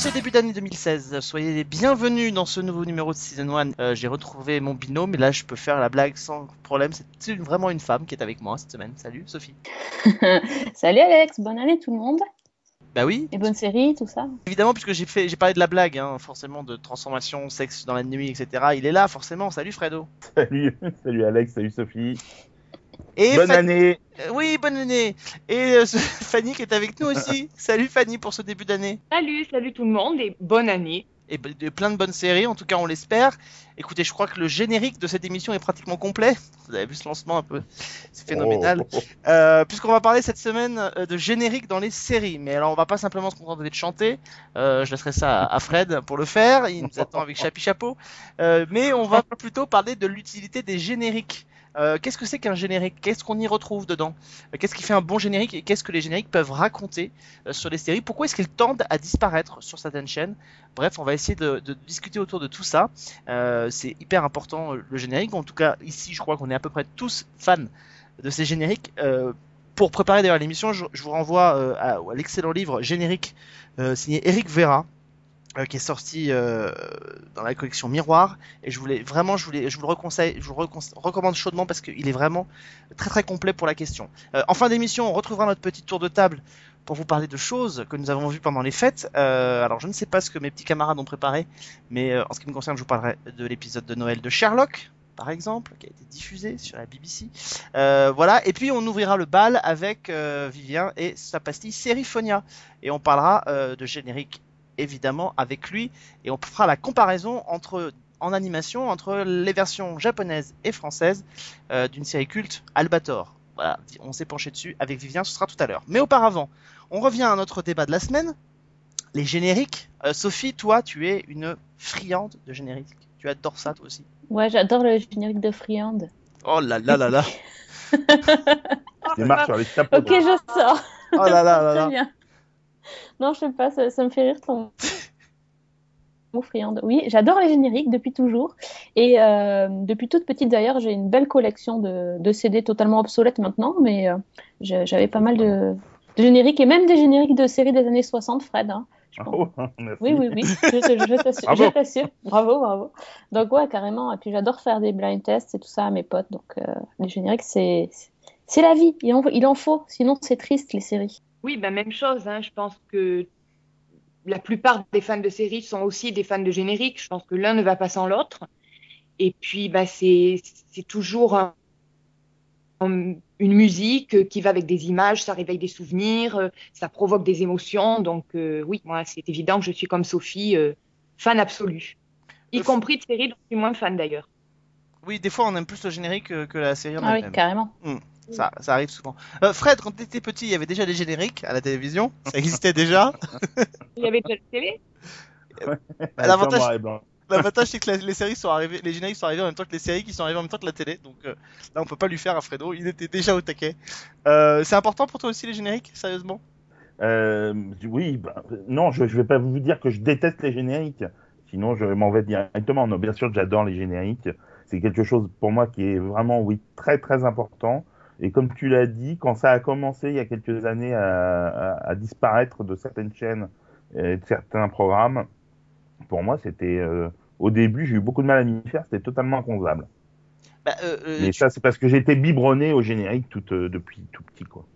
ce début d'année 2016, soyez les bienvenus dans ce nouveau numéro de Season 1. Euh, J'ai retrouvé mon binôme et là je peux faire la blague sans problème. C'est vraiment une femme qui est avec moi cette semaine. Salut Sophie. Salut Alex, bonne année tout le monde. Bah oui, Et bonne série, tout ça. évidemment puisque j'ai fait, j'ai parlé de la blague, hein, forcément de transformation, sexe dans la nuit, etc. Il est là forcément. Salut Fredo. Salut, salut Alex, salut Sophie. Et Bonne Fanny- année. Euh, Oui, bonne année. Et euh, Fanny qui est avec nous aussi. Salut Fanny pour ce début d'année. Salut, salut tout le monde et bonne année. et de plein de bonnes séries, en tout cas on l'espère. Écoutez, je crois que le générique de cette émission est pratiquement complet. Vous avez vu ce lancement un peu, c'est phénoménal. Oh. Euh, Puisqu'on va parler cette semaine euh, de générique dans les séries, mais alors on va pas simplement se contenter de chanter. Euh, je laisserai ça à à Fred pour le faire. Il nous attend avec chapi chapeau. Euh, mais on va plutôt parler de l'utilité des génériques. Euh, qu'est-ce que c'est qu'un générique? Qu'est-ce qu'on y retrouve dedans? Euh, Qu'est-ce qui fait un bon générique et qu'est-ce que les génériques peuvent raconter euh, sur les séries? Pourquoi est-ce qu'ils tendent à disparaître sur certaines chaînes? Bref, on va essayer de, discuter autour de tout ça. C'est hyper important le générique. En tout cas, ici, je crois qu'on est à peu près tous fans de ces génériques. Pour préparer d'ailleurs l'émission, je, vous renvoie à, l'excellent livre Générique signé Eric Vera. Euh, qui est sorti euh, dans la collection Miroir et je voulais vraiment je voulais je vous le recommande chaudement parce qu'il est vraiment très très complet pour la question. Euh, en fin d'émission, on retrouvera notre petit tour de table pour vous parler de choses que nous avons vues pendant les fêtes. Euh, alors je ne sais pas ce que mes petits camarades ont préparé, mais euh, en ce qui me concerne, je vous parlerai de l'épisode de Noël de Sherlock, par exemple, qui a été diffusé sur la BBC. Euh, voilà, et puis on ouvrira le bal avec euh, Vivien et sa pastille Seriphonia, et on parlera euh, de générique évidemment avec lui, et on fera la comparaison entre en animation entre les versions japonaises et françaises euh, d'une série culte Albator. Voilà, on s'est penché dessus avec Vivien, ce sera tout à l'heure. Mais auparavant, on revient à notre débat de la semaine, les génériques. Euh, Sophie, toi, tu es une friande de génériques. Tu adores ça, toi aussi. Ouais, j'adore le générique de Friande. Oh là là là là. Il marche sur les chapeaux. Ok, je sors. Oh là là là Très là. Non, je sais pas, ça, ça me fait rire ton mot Friande. Oui, j'adore les génériques depuis toujours. Et euh, depuis toute petite d'ailleurs, j'ai une belle collection de, de CD totalement obsolètes maintenant, mais euh, j'avais pas mal de, de génériques et même des génériques de séries des années 60, Fred. hein. Je pense. Oh, merci. Oui, oui, oui, je, t'assure- Bravo. Bravo, bravo. Donc, ouais, carrément. Et puis, j'adore faire des blind tests et tout ça à mes potes. Donc, euh, les génériques, c'est c'est la vie. Il en, il en faut. Sinon, c'est triste, les séries. Oui, bah, même chose. hein. Je pense que la plupart des fans de séries sont aussi des fans de générique. Je pense que l'un ne va pas sans l'autre. Et puis, bah, c'est c'est toujours un- un- une musique qui va avec des images, ça réveille des souvenirs, euh, ça provoque des émotions. Donc, euh, oui, moi, c'est évident que je suis comme Sophie, euh, fan absolu. Y compris de séries dont je suis moins fan d'ailleurs. Oui, des fois, on aime plus le générique que, la série en Ah oui, carrément. Ça, ça arrive souvent. Euh, Fred, quand tu étais petit, il y avait déjà des génériques à la télévision? Ça existait déjà? Il y avait déjà la télé? L'avantage- c'est que la- les séries sont arrivées, les génériques sont arrivés en même temps que les séries qui sont arrivées en même temps que la télé. Donc euh, là, on peut pas lui faire à Fredo. Il était déjà au taquet. Euh, c'est important pour toi aussi les génériques, sérieusement? Euh, oui, bah, non, je, je vais pas vous dire que je déteste les génériques. Sinon, je m'en vais directement. Non, bien sûr, j'adore les génériques. C'est quelque chose pour moi qui est vraiment, oui, très très important. Et comme tu l'as dit, quand ça a commencé il y a quelques années à, à- à disparaître de certaines chaînes et de certains programmes, pour moi, c'était euh, au début, j'ai eu beaucoup de mal à m'y faire. C'était totalement inconcevable. bah, euh, euh, Mais tu- ça, c'est parce que été biberonné au générique tout, euh, depuis tout petit, quoi.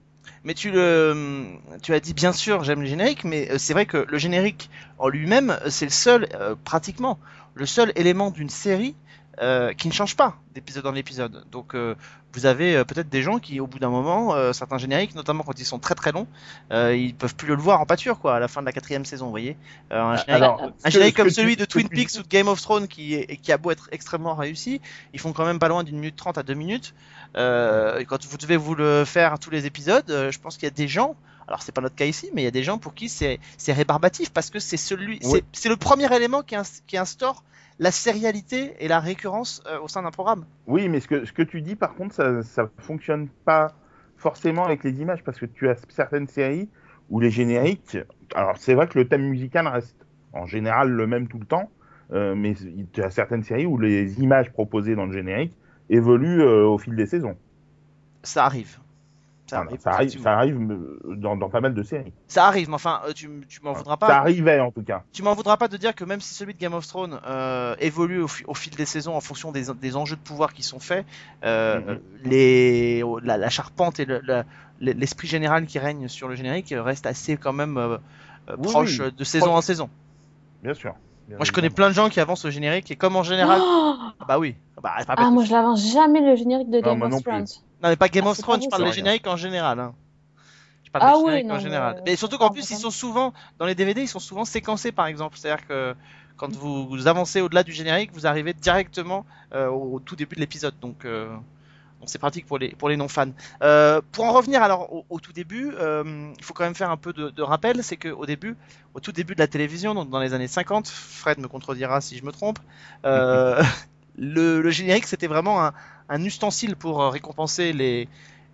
Mais tu le, tu as dit bien sûr, j'aime les génériques, mais c'est vrai que le générique en lui-même, c'est le seul, euh, pratiquement, le seul élément d'une série euh, qui ne change pas d'épisode en épisode. Donc euh, vous avez euh, peut-être des gens qui, au bout d'un moment, euh, certains génériques, notamment quand ils sont très très longs, euh, ils peuvent plus le voir en pâture quoi, à la fin de la quatrième saison, vous voyez. Euh, un générique, Alors, un que- générique comme que tu- celui de Twin Peaks ou de Game of Thrones qui, est, qui a beau être extrêmement réussi, ils font quand même pas loin d'une minute trente à deux minutes. Euh, quand vous devez vous le faire tous les épisodes, euh, je pense qu'il y a des gens, alors c'est pas notre cas ici, mais il y a des gens pour qui c'est rébarbatif parce que c'est celui, c'est- le premier élément qui, qui instaure la sérialité et la récurrence euh, au sein d'un programme. Oui, mais ce que, ce que tu dis, par contre, ça, ça fonctionne pas forcément avec les images parce que tu as certaines séries où les génériques. Alors, c'est vrai que le thème musical reste en général le même tout le temps, euh, mais tu as certaines séries où les images proposées dans le générique évoluent euh, au fil des saisons. Ça arrive. Ça Ah, arrive. ça arrive, effectivement. ça arrive euh, dans, dans pas mal de séries. Ça arrive, mais enfin, euh, tu, tu m'en voudras pas. Ça arrivait en tout cas. Tu m'en voudras pas de dire que même si celui de Game of Thrones euh, évolue au, fi- au fil des saisons en fonction des, des enjeux de pouvoir qui sont faits, euh, Mhm. les, la, la charpente et le- l'esprit général qui règne sur le générique reste assez quand même euh, Oui, proche oui. de saison en saison. Bien sûr. Bien Moi je connais plein de gens qui avancent le générique et comme en général, Oh Ah bah oui, bah, c'est pas ah, moi je l'avance jamais le générique de Non, Game non of plus. Thrones. Non mais pas Game Ah, of Thrones, je parle des génériques en général. hein. Je parle Ah des oui, génériques non, en général. euh, Mais surtout qu'en plus ils sont souvent dans les DVD, ils sont souvent séquencés par exemple. C'est-à-dire que quand vous, vous avancez au-delà du générique, vous arrivez directement euh, au, au tout début de l'épisode. Donc euh, c'est pratique pour les pour les non fans. Euh, pour en revenir alors au, au tout début, euh, il faut quand même faire un peu de, de rappel, c'est que au début, au tout début de la télévision, donc dans les années 50, Fred me contredira si je me trompe, euh, le, le générique c'était vraiment un, un ustensile pour euh, récompenser les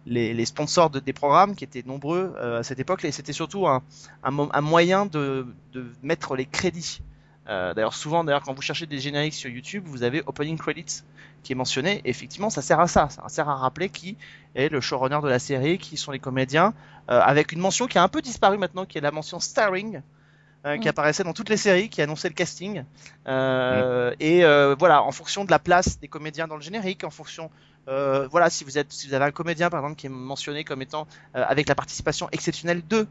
les, sponsors de, des programmes qui étaient nombreux euh, à cette époque. Et c'était surtout un, un, mo- un moyen de, de mettre les crédits. Euh, d'ailleurs souvent d'ailleurs quand vous cherchez des génériques sur YouTube vous avez opening credits qui est mentionné. Et effectivement ça sert à ça. Ça sert à rappeler qui est le showrunner de la série qui sont les comédiens avec une mention qui a un peu disparu maintenant qui est la mention starring euh, qui Mm. apparaissait dans toutes les séries qui annonçait le casting Euh, et euh, voilà en fonction de la place des comédiens dans le générique en fonction euh, voilà si vous êtes si vous avez un comédien par exemple qui est mentionné comme étant euh, avec la participation exceptionnelle de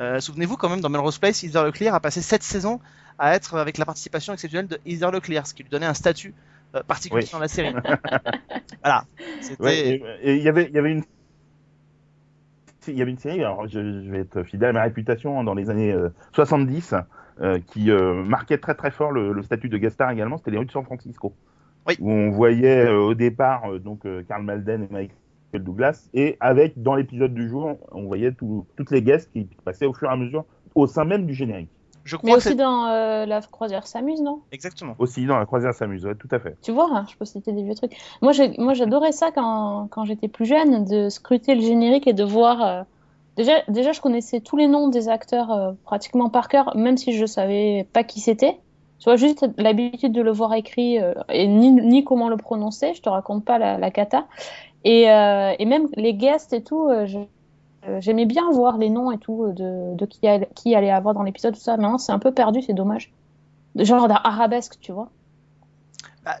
euh, souvenez-vous quand même dans Melrose Place Heather Leclerc a passé 7 saisons à être avec la participation exceptionnelle de Heather Leclerc ce qui lui donnait un statut euh, particulier Oui. dans la série voilà Ouais, et- et il y avait, il y avait une. Il y avait une série, alors je, je vais être fidèle à ma réputation, hein, dans les années euh, 70, euh, qui euh, marquait très très fort le, le statut de guest star également, c'était les rues de San Francisco. Oui. Où on voyait euh, au départ euh, donc euh, Karl Malden et Michael Douglas, et avec, dans l'épisode du jour, on voyait tout- toutes les guests qui passaient au fur et à mesure au sein même du générique. Je Mais crois que aussi dans euh, La croisière s'amuse, non? Exactement Aussi dans la croisière s'amuse, ouais, tout à fait. Tu vois, hein, je peux citer des vieux trucs. Moi, j'adorais ça quand, quand j'étais plus jeune, de scruter le générique et de voir. euh, Déjà, déjà, je connaissais tous les noms des acteurs euh, pratiquement par cœur, même si je savais pas qui c'était. Tu vois, juste l'habitude de le voir écrit euh, et ni, ni comment le prononcer, je te raconte pas la, la cata. Et, euh, et même les guests et tout, euh, je- euh, j'aimais bien voir les noms et tout euh, de, de qui, allait, qui allait avoir dans l'épisode, tout ça. Maintenant, c'est un peu perdu, c'est dommage. Genre d'arabesque, tu vois. Bah.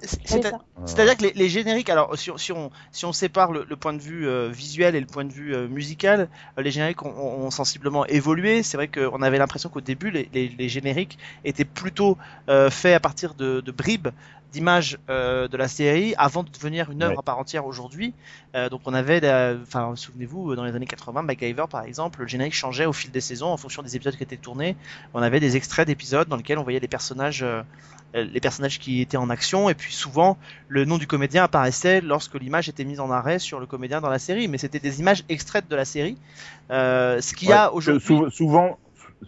C'est-à-dire que les, les génériques, alors si, on- si on, si on sépare le, le point de vue euh, visuel et le point de vue euh, musical, euh, les génériques ont, sensiblement évolué. C'est vrai qu'on avait l'impression qu'au début, les, les- les génériques étaient plutôt faits à partir de, de bribes d'images euh, de la série avant de devenir une œuvre Ouais. à part entière aujourd'hui. Euh, donc on avait, la- enfin souvenez-vous, dans les années 80, MacGyver par exemple, le générique changeait au fil des saisons en fonction des épisodes qui étaient tournés. On avait des extraits d'épisodes dans lesquels on voyait les personnages, euh, les personnages qui étaient en action et puis souvent le nom du comédien apparaissait lorsque l'image était mise en arrêt sur le comédien dans la série, mais c'était des images extraites de la série. Euh, ce qu'il y a aujourd'hui. sou- Souvent,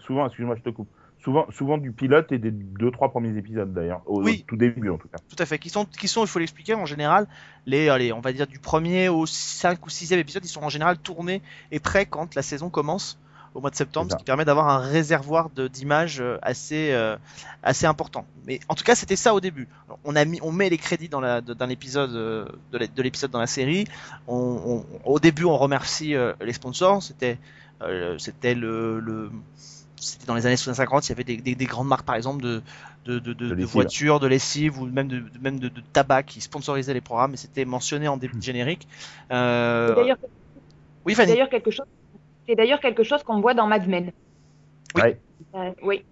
souvent, excuse-moi, je te coupe. Souvent, souvent du pilote et des deux, trois premiers épisodes d'ailleurs, au, Oui. au tout début en tout cas. Tout à fait. Qui sont, qui sont, il faut l'expliquer, en général, les, allez, on va dire du premier au 5 ou 6 épisode, ils sont en général tournés et prêts quand la saison commence au mois de septembre, ce qui permet d'avoir un réservoir d'images euh, assez, euh, assez important. Mais en tout cas, c'était ça au début. On a mis, on met les crédits dans la, d'un épisode, euh, de l'épisode dans la série. On, on- au début, on remercie euh, les sponsors. C'était, euh, c'était le, le c'était dans les années 50, il y avait des, des, des grandes marques, par exemple, de, de, de, de, De de lessive. voitures, de lessive ou même de, de- même de, de tabac qui sponsorisaient les programmes et c'était mentionné en début de générique. Euh, C'est d'ailleurs oui, c'est Fanny. d'ailleurs quelque chose. C'est d'ailleurs quelque chose qu'on voit dans Mad Men. Oui. Ouais. Euh, oui.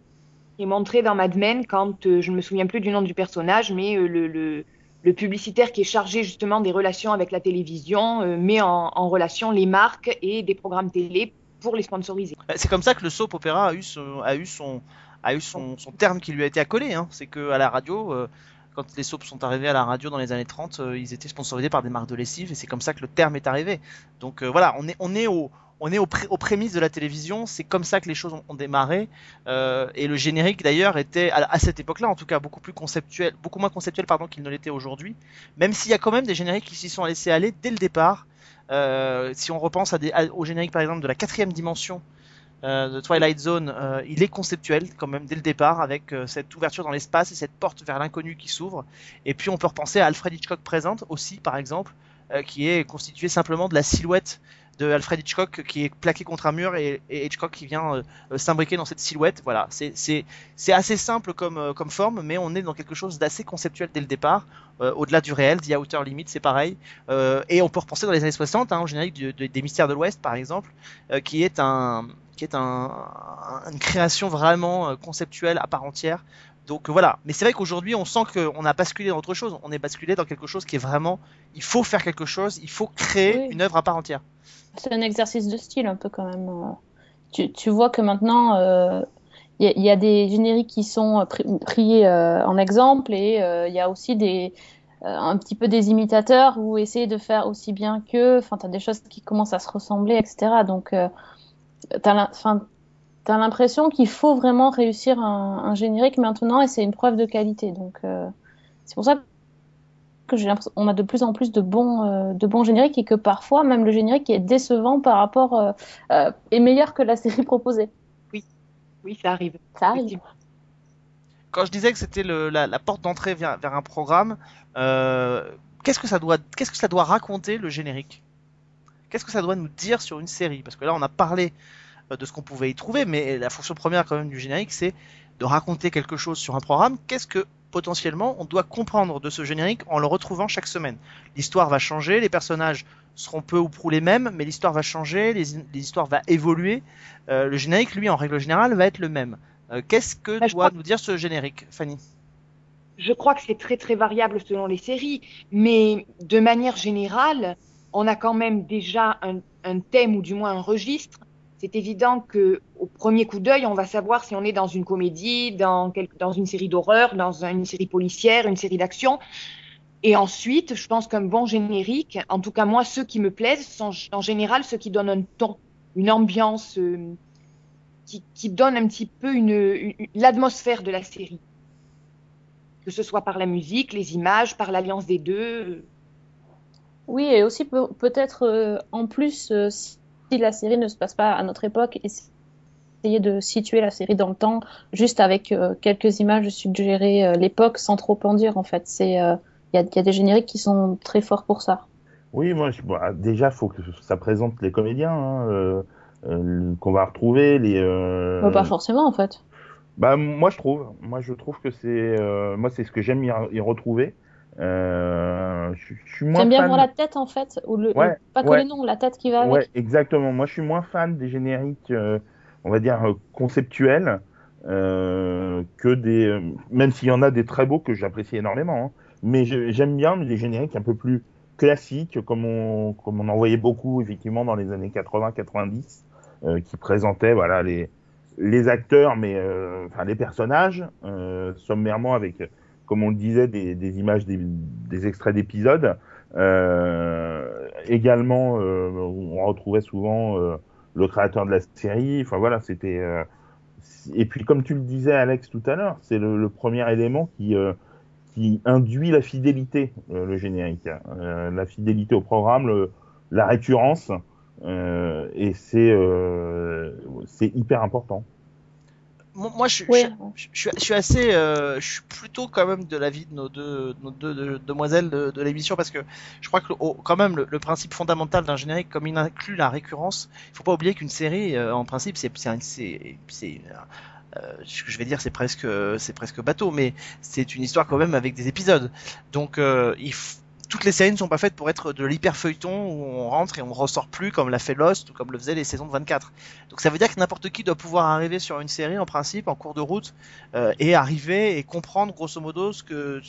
Qui est montré dans Mad Men quand euh, je ne me souviens plus du nom du personnage, mais euh, le, le, le publicitaire qui est chargé justement des relations avec la télévision euh, met en, en relation les marques et des programmes télé les sponsoriser. Bah, C'est comme ça que le soap opéra a eu son, terme qui lui a été accolé. Hein. C'est que à la radio, euh, quand les soaps sont arrivés à la radio dans les années 30, euh, ils étaient sponsorisés par des marques de lessive et c'est comme ça que le terme est arrivé. Donc euh, voilà, on est, au, aux prémices de la télévision. C'est comme ça que les choses ont, démarré. Et le générique d'ailleurs était à, à cette époque-là, en tout cas, beaucoup plus conceptuel, beaucoup moins conceptuel pardon qu'il ne l'était aujourd'hui. Même s'il y a quand même des génériques qui s'y sont laissés aller dès le départ. Euh, si on repense au générique par exemple de la quatrième dimension euh, de Twilight Zone, euh, il est conceptuel quand même dès le départ avec cette ouverture dans l'espace et cette porte vers l'inconnu qui s'ouvre. Et puis on peut repenser à Alfred Hitchcock présente aussi par exemple, qui est constitué simplement de la silhouette de Alfred Hitchcock qui est plaqué contre un mur et, Hitchcock qui vient euh, s'imbriquer dans cette silhouette. Voilà, c'est assez simple comme euh, comme forme, mais on est dans quelque chose d'assez conceptuel dès le départ. Euh, Au-delà du réel, The Outer Limit, c'est pareil. Et on peut repenser dans les années 60, hein, au générique des Mystères de l'Ouest, par exemple, qui est un qui est un, un- une création vraiment conceptuelle à part entière. Donc euh, voilà, mais c'est vrai qu'aujourd'hui on sent qu'on a basculé dans autre chose, on est basculé dans quelque chose qui est vraiment, il faut faire quelque chose, il faut créer Oui. une œuvre à part entière. C'est un exercice de style un peu quand même. euh. Tu, tu vois que maintenant, euh, il y, a- il y a des génériques qui sont euh, pris, pris, euh, en exemple et euh, il y a aussi des, euh, un petit peu des imitateurs ou essayer de faire aussi bien qu'eux. Enfin, tu as des choses qui commencent à se ressembler, etc. Donc, euh, tu as l'impression qu'il faut vraiment réussir un, un générique maintenant et c'est une preuve de qualité. Donc, euh, c'est pour ça que j'ai l'impression on a de plus en plus de bons, euh, de bons génériques et que parfois même le générique est décevant par rapport euh, euh, est meilleur que la série proposée. Oui, ça arrive. Ça arrive. Effectivement. Quand je disais que c'était la, la porte d'entrée vers, vers un programme, euh, qu'est-ce que ça doit, qu'est-ce que ça doit raconter le générique? Qu'est-ce que ça doit nous dire sur une série? Parce que là, on a parlé euh, de ce qu'on pouvait y trouver, mais la fonction première quand même du générique, c'est de raconter quelque chose sur un programme. Qu'est-ce que potentiellement on doit comprendre de ce générique en le retrouvant chaque semaine? L'histoire va changer, les personnages seront peu ou prou les mêmes, mais l'histoire va changer, histoires va évoluer. Euh, le générique, lui, en règle générale, va être le même. Euh, Qu'est-ce que Bah, doit nous dire ce générique, Fanny? Je crois que c'est très très variable selon les séries, mais de manière générale, on a quand même déjà un, un thème ou du moins un registre. C'est évident que au premier coup d'œil, on va savoir si on est dans une comédie, dans, une série d'horreur, dans un- une série policière, une série d'action. Et ensuite, je pense qu'un bon générique, en tout cas moi, ceux qui me plaisent, sont en général ceux qui donnent un ton, une ambiance, euh, qui, qui donnent un petit peu l'atmosphère de la série que ce soit par la musique, les images, par l'alliance des deux. Oui, et aussi peut- peut-être euh, en plus, euh, si la série ne se passe pas à notre époque, essayer de situer la série dans le temps, juste avec euh, quelques images suggérer euh, l'époque sans trop en dire en fait. C'est euh, il y, a, il y a des génériques qui sont très forts pour ça. Oui, moi, je- bon, ah, déjà, faut que ça présente les comédiens hein, euh, qu'on va retrouver. Les, Bah, pas forcément en fait. Bah, moi, je trouve. Moi, je trouve que c'est, moi, c'est ce que j'aime y, y retrouver. Euh, je, je suis moins J'aime bien fan. voir la tête en fait, ou le, Ouais, pas que ouais. le nom, la tête qui va avec. Ouais, exactement. Moi, je suis moins fan des génériques, euh, on va dire euh, conceptuels, euh, que des. même s'il y en a des très beaux que j'apprécie énormément. hein. Mais j'aime bien les génériques un peu plus classiques, comme on, comme on en voyait beaucoup effectivement dans les années 80-90, euh, qui présentaient voilà les les acteurs, mais enfin les personnages sommairement avec, comme on le disait, des, images, des, extraits d'épisodes. Euh, également, euh, on retrouvait souvent euh, le créateur de la série. Enfin voilà, c'était. et puis comme tu le disais, Alex, tout à l'heure, c'est le, premier élément qui induit la fidélité, le générique, la fidélité au programme, la récurrence, et c'est hyper important. Moi, je, suis- Ouais. je, je suis, je suis assez, euh, je suis plutôt quand même de l'avis de nos deux, nos demoiselles de, de l'émission parce que je crois que quand même le, le principe fondamental d'un générique, comme il inclut la récurrence, il faut pas oublier qu'une série, euh, en principe, c'est, c'est, c'est, euh, ce que je vais dire, c'est presque, c'est presque bateau, mais c'est une histoire quand même avec des épisodes. Donc, euh, il f- toutes les séries ne sont pas faites pour être de l'hyper feuilleton où on rentre et on ressort plus comme l'a fait Lost ou comme le faisaient les saisons de 24. Donc ça veut dire que n'importe qui doit pouvoir arriver sur une série en principe en cours de route euh, et arriver et comprendre grosso modo ce que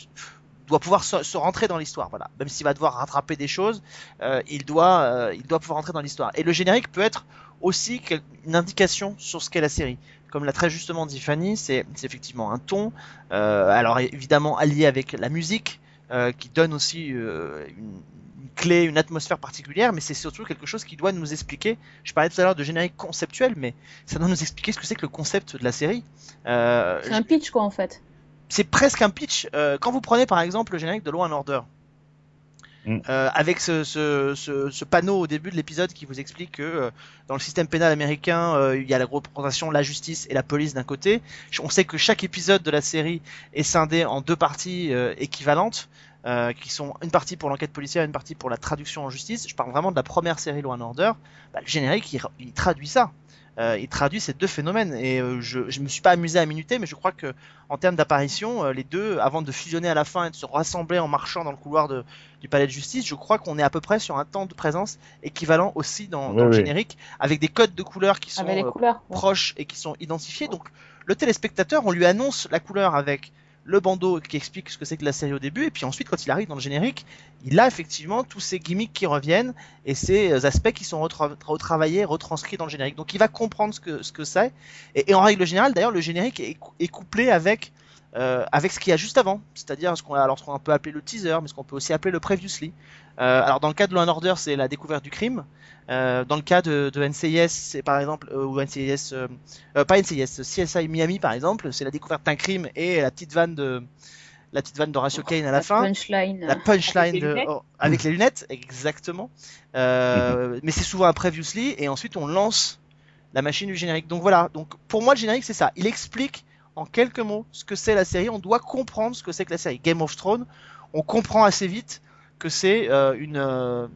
doit pouvoir se, rentrer dans l'histoire. Voilà, même s'il va devoir rattraper des choses, euh, il doit euh, il doit pouvoir rentrer dans l'histoire. Et le générique peut être aussi une indication sur ce qu'est la série. Comme l'a très justement dit Fanny, c'est effectivement un ton. alors évidemment allié avec la musique euh, qui donne aussi euh, une, une clé, une atmosphère particulière, mais c'est surtout quelque chose qui doit nous expliquer. Je parlais tout à l'heure de générique conceptuel, mais ça doit nous expliquer ce que c'est que le concept de la série. Euh, C'est un pitch quoi en fait. c'est presque un pitch. Quand vous prenez par exemple le générique de Law and Order, Mm. euh, avec ce, ce, ce, ce panneau au début de l'épisode qui vous explique que euh, dans le système pénal américain, euh, il y a la représentation la justice et la police d'un côté. On sait que chaque épisode de la série est scindé en deux parties euh, équivalentes. euh, qui sont une partie pour l'enquête policière, une partie pour la traduction en justice. Je parle vraiment de la première série Law and Order. Bah, le générique, il, il traduit ça. Euh, il traduit ces deux phénomènes et euh, je, je me suis pas amusé à minuter, mais je crois que en termes d'apparition, euh, les deux, avant de fusionner à la fin et de se rassembler en marchant dans le couloir de, du palais de justice, je crois qu'on est à peu près sur un temps de présence équivalent aussi dans, Oui, dans le générique, avec des codes de couleurs qui sont euh, couleurs. ouais. proches et qui sont identifiés. Donc le téléspectateur, on lui annonce la couleur avec le bandeau qui explique ce que c'est que la série au début, et puis ensuite quand il arrive dans le générique, il a effectivement tous ces gimmicks qui reviennent et ces euh, aspects qui sont retra- retravaillés, retranscrits dans le générique. Donc il va comprendre ce que ce c'est. Et, et en règle générale, d'ailleurs, le générique est couplé avec euh, avec ce qu'il y a juste avant, c'est-à-dire ce qu'on alors ce qu'on peut appeler le teaser, mais ce qu'on peut aussi appeler le previously. Euh, alors dans le cas de Law and Order, c'est la découverte du crime. Euh, dans le cas de, de NCIS, c'est par exemple ou NCIS, pas NCIS, CSI Miami par exemple, c'est la découverte d'un crime et la petite vanne de la petite vanne d'Horatio Kane à la fin. Punchline. La punchline Avec les de- lunettes. oh, avec les lunettes, exactement. Euh, mais c'est souvent un previously et ensuite on lance la machine du générique. Donc voilà. Donc pour moi le générique c'est ça. Il explique en quelques mots ce que c'est la série. On doit comprendre ce que c'est que la série. Game of Thrones, on comprend assez vite que c'est euh, une euh,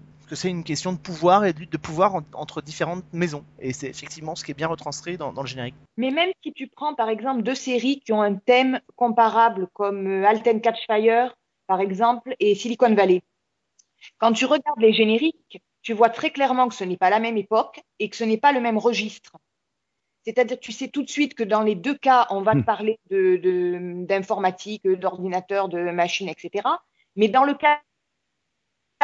une question de pouvoir et de lutte de pouvoir en- entre différentes maisons. Et c'est effectivement ce qui est bien retranscrit dans, dans le générique. Mais même si tu prends par exemple deux séries qui ont un thème comparable comme euh, Alten Catchfire par exemple et Silicon Valley, quand tu regardes les génériques, tu vois très clairement que ce n'est pas la même époque et que ce n'est pas le même registre. C'est-à-dire, tu sais tout de suite que dans les deux cas, on va te Hmm. parler de- de- d'informatique, d'ordinateur, de machines, etc. Mais dans le cas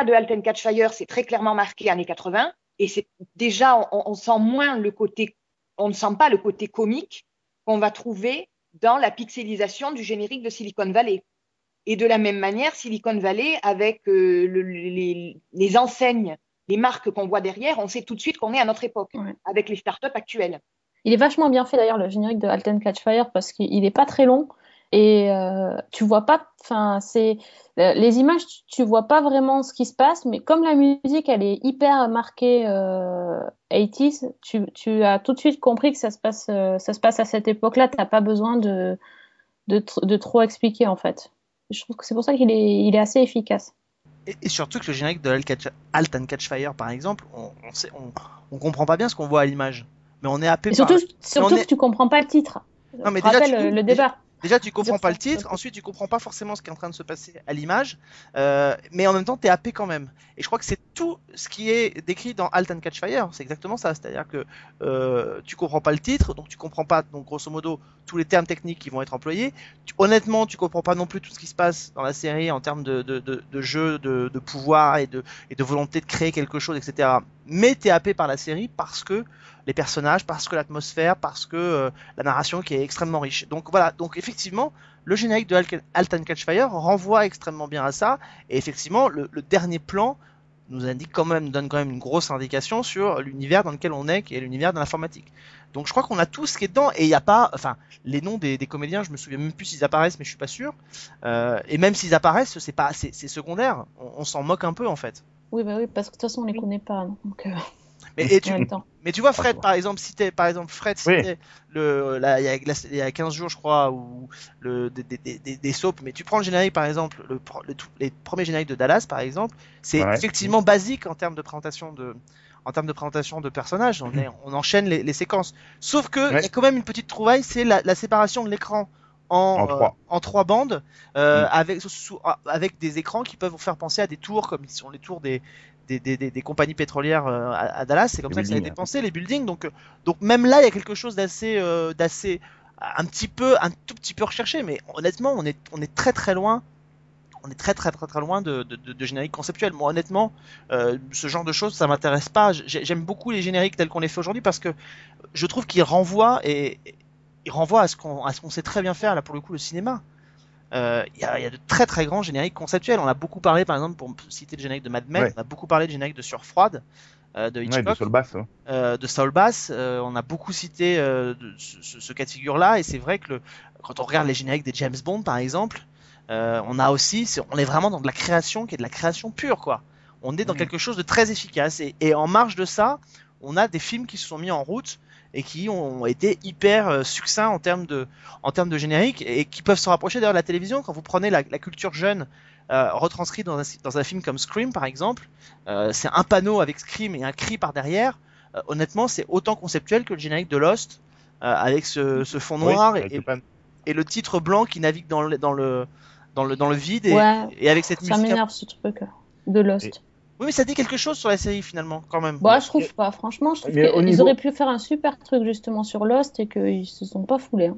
de Alten Catchfire, c'est très clairement marqué années 80 et c'est déjà, on, on sent moins le côté, on ne sent pas le côté comique qu'on va trouver dans la pixelisation du générique de Silicon Valley. Et de la même manière, Silicon Valley, avec euh, le- les, les enseignes, les marques qu'on voit derrière, on sait tout de suite qu'on est à notre époque, Ouais. avec les startups actuelles. Il est vachement bien fait d'ailleurs le générique de Alten Catchfire parce qu'il est pas très long et euh, tu vois pas, enfin c'est euh, les images, tu, tu vois pas vraiment ce qui se passe, mais comme la musique elle est hyper marquée euh, 80s, tu, tu as tout de suite compris que ça se passe, euh, ça se passe à cette époque-là. T'as pas besoin de, de tr- de trop expliquer en fait. Je trouve que c'est pour ça qu'il est, il est assez efficace. Et, surtout que le générique de Alt Catch- and Catchfire par exemple, on, on, sait, on, on comprend pas bien ce qu'on voit à l'image. Mais on est happé Et par surtout, surtout on est- que tu comprends pas le titre. Non, mais déjà, rappelle tu- le débat. Déjà, tu comprends pas le titre, ensuite, tu comprends pas forcément ce qui est en train de se passer à l'image, euh, mais en même temps, tu es happé quand même. Et je crois que c'est tout ce qui est décrit dans Alt and Catchfire, c'est exactement ça. C'est-à-dire que euh, tu comprends pas le titre, donc tu comprends pas, donc grosso modo, tous les termes techniques qui vont être employés. Tu- honnêtement, tu comprends pas non plus tout ce qui se passe dans la série en termes de, de, de, de jeu, de, de pouvoir et de, et de volonté de créer quelque chose, etc. Mais tu es happé par la série parce que les personnages, parce que l'atmosphère, parce que euh, la narration qui est extrêmement riche. Donc voilà, donc effectivement, le générique de Al- Altan Catchfire renvoie extrêmement bien à ça, et effectivement, le, le dernier plan nous indique quand même, donne quand même une grosse indication sur l'univers dans lequel on est, qui est l'univers de l'informatique. Donc je crois qu'on a tout ce qui est dedans, et il n'y a pas, enfin, les noms des, des comédiens, je me souviens même plus s'ils apparaissent, mais je suis pas sûr. Euh, et même s'ils apparaissent, c'est pas, c'est secondaire. On, on s'en moque un peu en fait. Oui, bah oui, parce que de toute façon, on les connaît pas. Donc, euh, Mais, et tu. Mais vois, Fred, Franchement. par exemple, citait, par exemple, Fred le, là, il y a, la- il y a 15 jours, je crois, ou le, des, des, des, des- des soaps, mais tu prends le générique, par exemple, le, le les premiers génériques de Dallas, par exemple, c'est Ouais. effectivement basique en termes de présentation de, en termes de présentation de personnages. On, est, on enchaîne les, les séquences. Sauf que, il y a quand même une petite trouvaille, c'est la, la séparation de l'écran. En, En trois. euh, en trois bandes, euh, Mm. avec, sous- sous- avec des écrans qui peuvent vous faire penser à des tours, comme ils sont les tours des, des, des, des, des compagnies pétrolières euh, à, à Dallas. C'est comme Les ça que ça a été pensé, les buildings. Donc, euh, donc même là, il y a quelque chose d'assez, euh, d'assez, un petit peu, un tout petit peu recherché. Mais honnêtement, on est, on est très très loin. On est très très très très loin de, de, de, de générique conceptuel. Moi, honnêtement, euh, ce genre de choses, ça m'intéresse pas. J'ai- J'aime beaucoup les génériques tels qu'on les fait aujourd'hui parce que je trouve qu'ils renvoient et ils renvoient à ce qu'on à ce qu'on sait très bien faire là pour le coup le cinéma. Euh, Il y, a, il y a de très très grands génériques conceptuels. On a beaucoup parlé par exemple pour citer le générique de Mad Men, Ouais. on a beaucoup parlé du générique de Surfroide euh, de Ouais, Hitchcock de Saul Bass. euh, de Saul Bass. Euh, on a beaucoup cité euh, de ce, cas de figure-là, et c'est vrai que le, quand on regarde les génériques des James Bond, par exemple, Euh, on a aussi, c'est- on est vraiment dans de la création qui est de la création pure, quoi. On est dans Mhm. quelque chose de très efficace. Et, et en marge de ça, on a des films qui se sont mis en route et qui ont été hyper euh, succincts en termes de, en termes de générique et qui peuvent se rapprocher d'ailleurs de la télévision. Quand vous prenez la, la culture jeune euh, retranscrite dans un, dans un film comme Scream, par exemple, euh, c'est un panneau avec Scream et un cri par derrière. Euh, honnêtement, c'est autant conceptuel que le générique de Lost, euh, avec ce, ce fond noir et, le pan- et le titre blanc qui navigue dans le, dans le, dans le, dans le vide et, Ouais, et avec cette ça musique. m'énerve ce truc de Lost. Oui, mais ça dit quelque chose sur la série finalement, quand même. Bah, je trouve pas. Franchement, je trouve qu'ils niveau- auraient pu faire un super truc justement sur Lost et qu'ils se sont pas foulés. hein.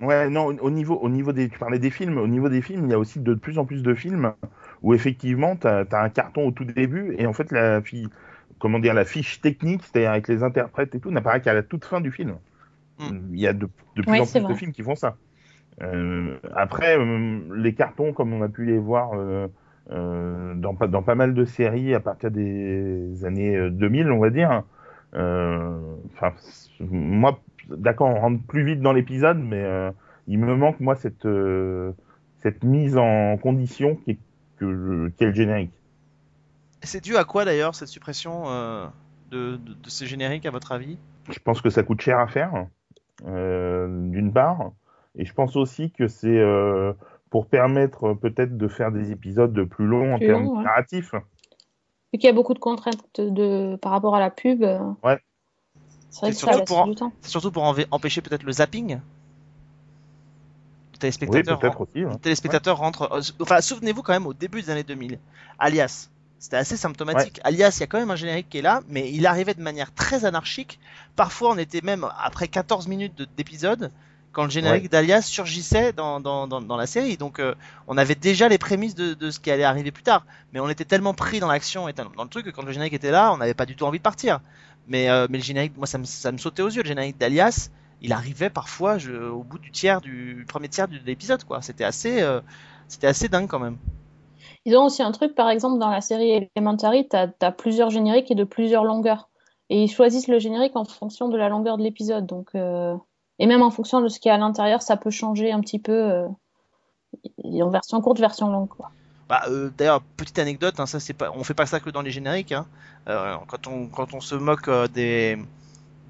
Ouais, non, au- au niveau, au niveau des, tu parlais des films, au niveau des films, il y a aussi de plus en plus de films où effectivement, tu as, un carton au tout début et en fait, la, comment dire, la fiche technique, c'est-à-dire avec les interprètes et tout, n'apparaît qu'à la toute fin du film. Mm. Il y a de, de plus Ouais, en plus de films qui font ça. Euh, après, euh, les cartons, comme on a pu les voir euh, dans, pas- dans pas mal de séries à partir des années euh, 2000, on va dire, euh, enfin, moi, d'accord, on rentre plus vite dans l'épisode, mais euh, il me manque, moi, cette, euh, cette mise en condition qui est, que, qui est le générique. C'est dû à quoi d'ailleurs cette suppression euh, de, de, de ces génériques à votre avis? Je pense que ça coûte cher à faire, euh, d'une part, et je pense aussi que c'est euh, pour permettre euh, peut-être de faire des épisodes plus longs en Plus termes ouais. narratifs. Vu qu'il y a beaucoup de contraintes de, par rapport à la pub. euh, Ouais. C'est vrai que surtout pour- du temps. C'est surtout pour empêcher peut-être le zapping. Le Oui, téléspectateur, peut-être aussi. ouais. le téléspectateur rentre. euh, Enfin, souvenez-vous quand même au début des années 2000. Alias. C'était assez symptomatique. Alias, il y a quand même un générique qui est là, mais il arrivait de manière très anarchique. Parfois, on était même après 14 minutes de- d'épisode quand le générique d'Alias surgissait dans, dans, dans, dans la série. Donc, euh, on avait déjà les prémices de, de ce qui allait arriver plus tard. Mais on était tellement pris dans l'action et dans le truc que quand le générique était là, on n'avait pas du tout envie de partir. Mais, euh, mais le générique, moi, ça me, ça me sautait aux yeux. Le générique d'Alias, il arrivait parfois je- au bout du tiers du premier tiers de l'épisode, quoi. C'était assez, euh, c'était assez dingue quand même. Ils ont aussi un truc, par exemple, dans la série Elementary, tu as, plusieurs génériques et de plusieurs longueurs. Et ils choisissent le générique en fonction de la longueur de l'épisode. Donc, euh, Et même en fonction de ce qu'il y a à l'intérieur, ça peut changer un petit peu euh, en version courte, version longue. Quoi. Bah, euh, D'ailleurs, petite anecdote, hein, ça c'est pas, on fait pas ça que dans les génériques. Hein. Euh, quand on quand on se moque euh, des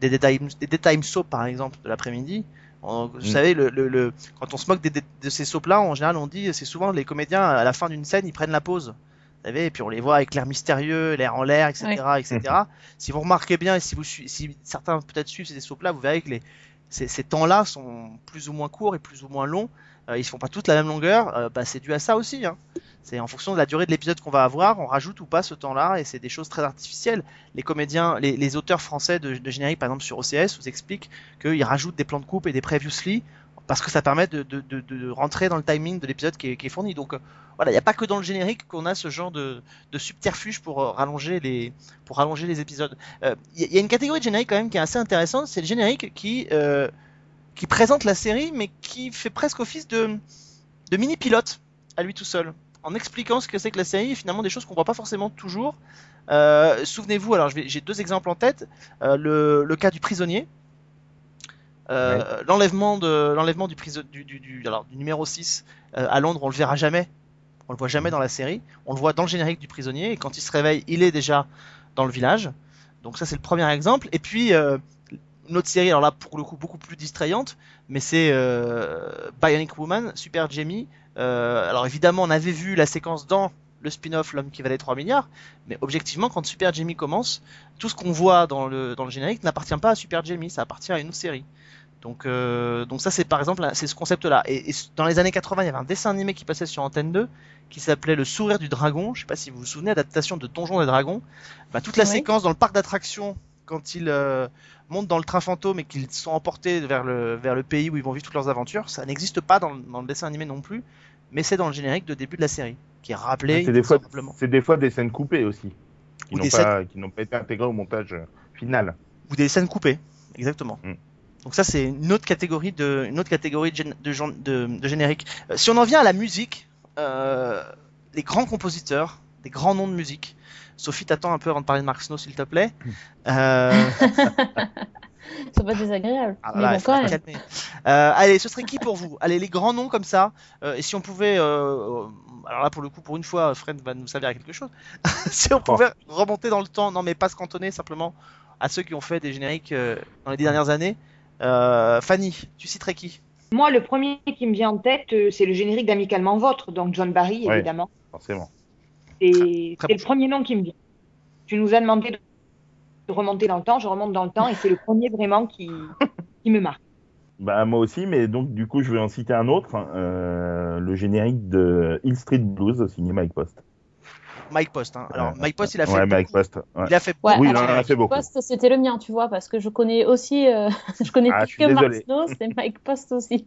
des daytime des soap par exemple de l'après-midi, on- vous Mm. savez le, le, le- quand on se moque des, des- de ces soaps là, en général on dit c'est souvent les comédiens à la fin d'une scène ils prennent la pause. Vous savez, et puis on les voit avec l'air mystérieux, l'air en l'air, etc., etc. si vous remarquez bien et si vous si certains peut-être suivent ces soaps là, vous verrez que les ces, temps-là sont plus ou moins courts et plus ou moins longs. Euh, ils font pas toutes la même longueur. Euh, bah, c'est dû à ça aussi. Hein. C'est en fonction de la durée de l'épisode qu'on va avoir, on rajoute ou pas ce temps-là, et c'est des choses très artificielles. Les comédiens, les, les auteurs français de, de générique, par exemple sur OCS, vous expliquent qu'ils rajoutent des plans de coupe et des previously parce que ça permet de, rentrer dans le timing de l'épisode qui est, fourni. Donc euh, voilà, il n'y a pas que dans le générique qu'on a ce genre de, subterfuge pour euh, rallonger les pour rallonger les épisodes. Euh, Il y, a une catégorie de générique quand même qui est assez intéressante, c'est le générique qui présente la série, mais qui fait presque office de de mini pilote à lui tout seul en expliquant ce que c'est que la série finalement des choses qu'on voit pas forcément toujours. Souvenez-vous, alors j'ai deux exemples en tête. Le cas du prisonnier. Euh, L'enlèvement de l'enlèvement du, priso- du, du, du- alors, du numéro 6 euh, à Londres, on le verra jamais. On le voit jamais dans la série. On le voit dans le générique du prisonnier et quand il se réveille, il est déjà dans le village. Donc ça c'est le premier exemple. Et puis euh, une autre série, alors là pour le coup beaucoup plus distrayante, mais c'est euh, Bionic Woman, Super Jamie. Alors évidemment on avait vu la séquence dans le spin-off L'homme qui valait 3 milliards, mais objectivement quand Super Jamie commence, tout ce qu'on voit dans le, dans le générique n'appartient pas à Super Jamie, ça appartient à une autre série. Donc, euh, donc ça c'est par exemple c'est ce concept-là. Et, et dans les années 80, il y avait un dessin animé qui passait sur Antenne 2 qui s'appelait Le Sourire du Dragon. Je sais pas si vous vous souvenez, adaptation de Donjons et Dragons. Bah, toute la Oui. séquence dans le parc d'attractions quand ils euh, montent dans le train fantôme et qu'ils sont emportés vers le, vers le pays où ils vont vivre toutes leurs aventures, ça n'existe pas dans, le- dans le dessin animé non plus, mais c'est dans le générique de début de la série, qui est rappelé C'est des, fois, des fois des scènes coupées aussi, qui Ou n'ont des pas, qui n'ont pas été intégrées au montage euh, final. ou des scènes coupées, exactement. Mm. Donc ça c'est une autre catégorie de une autre catégorie de, de, de, de générique. Euh, si on en vient à la musique, euh, les grands compositeurs, des grands noms de musique. Sophie, t'attends un peu avant de parler de Mark Snow, s'il te plaît. Euh, C'est pas désagréable. Ah mais là, bon, quand même. Euh, allez, ce serait qui pour vous? Allez, les grands noms comme ça. euh, et si on pouvait, euh, alors là pour le coup, pour une fois, Fred va nous servir à quelque chose. si on pouvait remonter dans le temps, non mais pas se cantonner simplement à ceux qui ont fait des génériques euh, dans les dix dernières années. Euh, Fanny, tu citerais qui? Moi, le premier qui me vient en tête, euh, c'est le générique d'Amicalement Vôtre, donc John Barry, Ouais. évidemment. Forcément. C'est bon le premier nom qui me vient. Tu nous as demandé de remonter dans le temps, je remonte dans le temps et c'est le premier vraiment qui, qui me marque. Bah, moi aussi, mais donc du coup, je vais en citer un autre, euh, le générique de Hill Street Blues au cinéma Mike Post. Mike Post. Hein. Alors Ouais. Mike Post, il a fait. Ouais, Mike Post. ouais. Il a fait. Ouais, Oui, il alors, en a fait beaucoup. Post, c'était le mien, tu vois, parce que je connais aussi, euh, je connais Ah, plus je que Mark. Snow, c'est Mike Post aussi.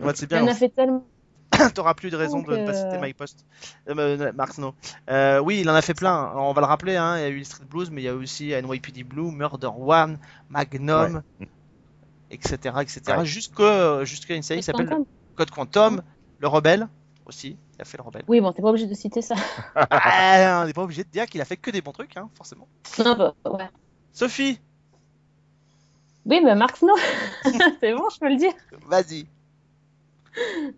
Ouais, c'est Il bien. en a fait tellement. T'auras plus de raison Donc, de ne pas euh, citer Mike Post. Euh, euh, Mark Snow. Euh, oui, il en a fait plein. On va le rappeler. Hein. Il y a eu le Street Blues, mais il y a aussi NYPD Blue, Murder One, Magnum, etc., etc. Ouais. Jusqu'à une série qui s'appelle. Code Quantum, le Rebelle aussi. Il a fait le Rebelle. Oui, bon, t'es pas obligé de citer ça. Ah, on n'est pas obligé de dire qu'il a fait que des bons trucs, hein, forcément. Non, bah, ouais. Sophie, Oui, mais Mark Snow, c'est bon, je peux le dire. vas-y.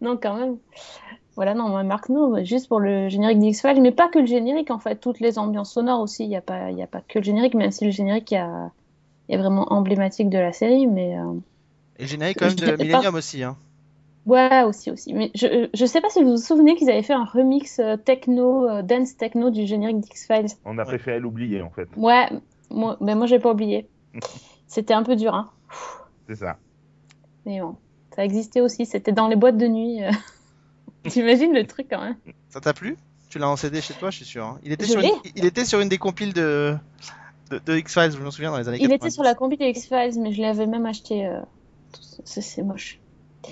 Non, quand même. Voilà, non, Mark Snow, juste pour le générique d'X-Files, mais pas que le générique, en fait, toutes les ambiances sonores aussi. Il n'y a, pas- il y a pas que le générique, même si le générique est, est vraiment emblématique de la série, mais. euh, Et le générique quand même de pas- Millennium aussi. Hein. Ouais, aussi, aussi. Mais je, je sais pas si vous vous souvenez qu'ils avaient fait un remix euh, techno, euh, dance techno du générique d'X-Files. On a préféré l'oublier, en fait. Ouais, moi, mais moi j'ai pas oublié. C'était un peu dur, hein. C'est ça. Mais bon, ça existait aussi, c'était dans les boîtes de nuit. euh. T'imagines le truc quand même. Ça t'a plu? Tu l'as en CD chez toi, je suis sûr. hein. Il, était Je sur une, il était sur une des compiles de, de, de X-Files, je me souviens, dans les années Il 90. était sur la compil de X-Files, mais je l'avais même acheté. euh, C'est c'est moche.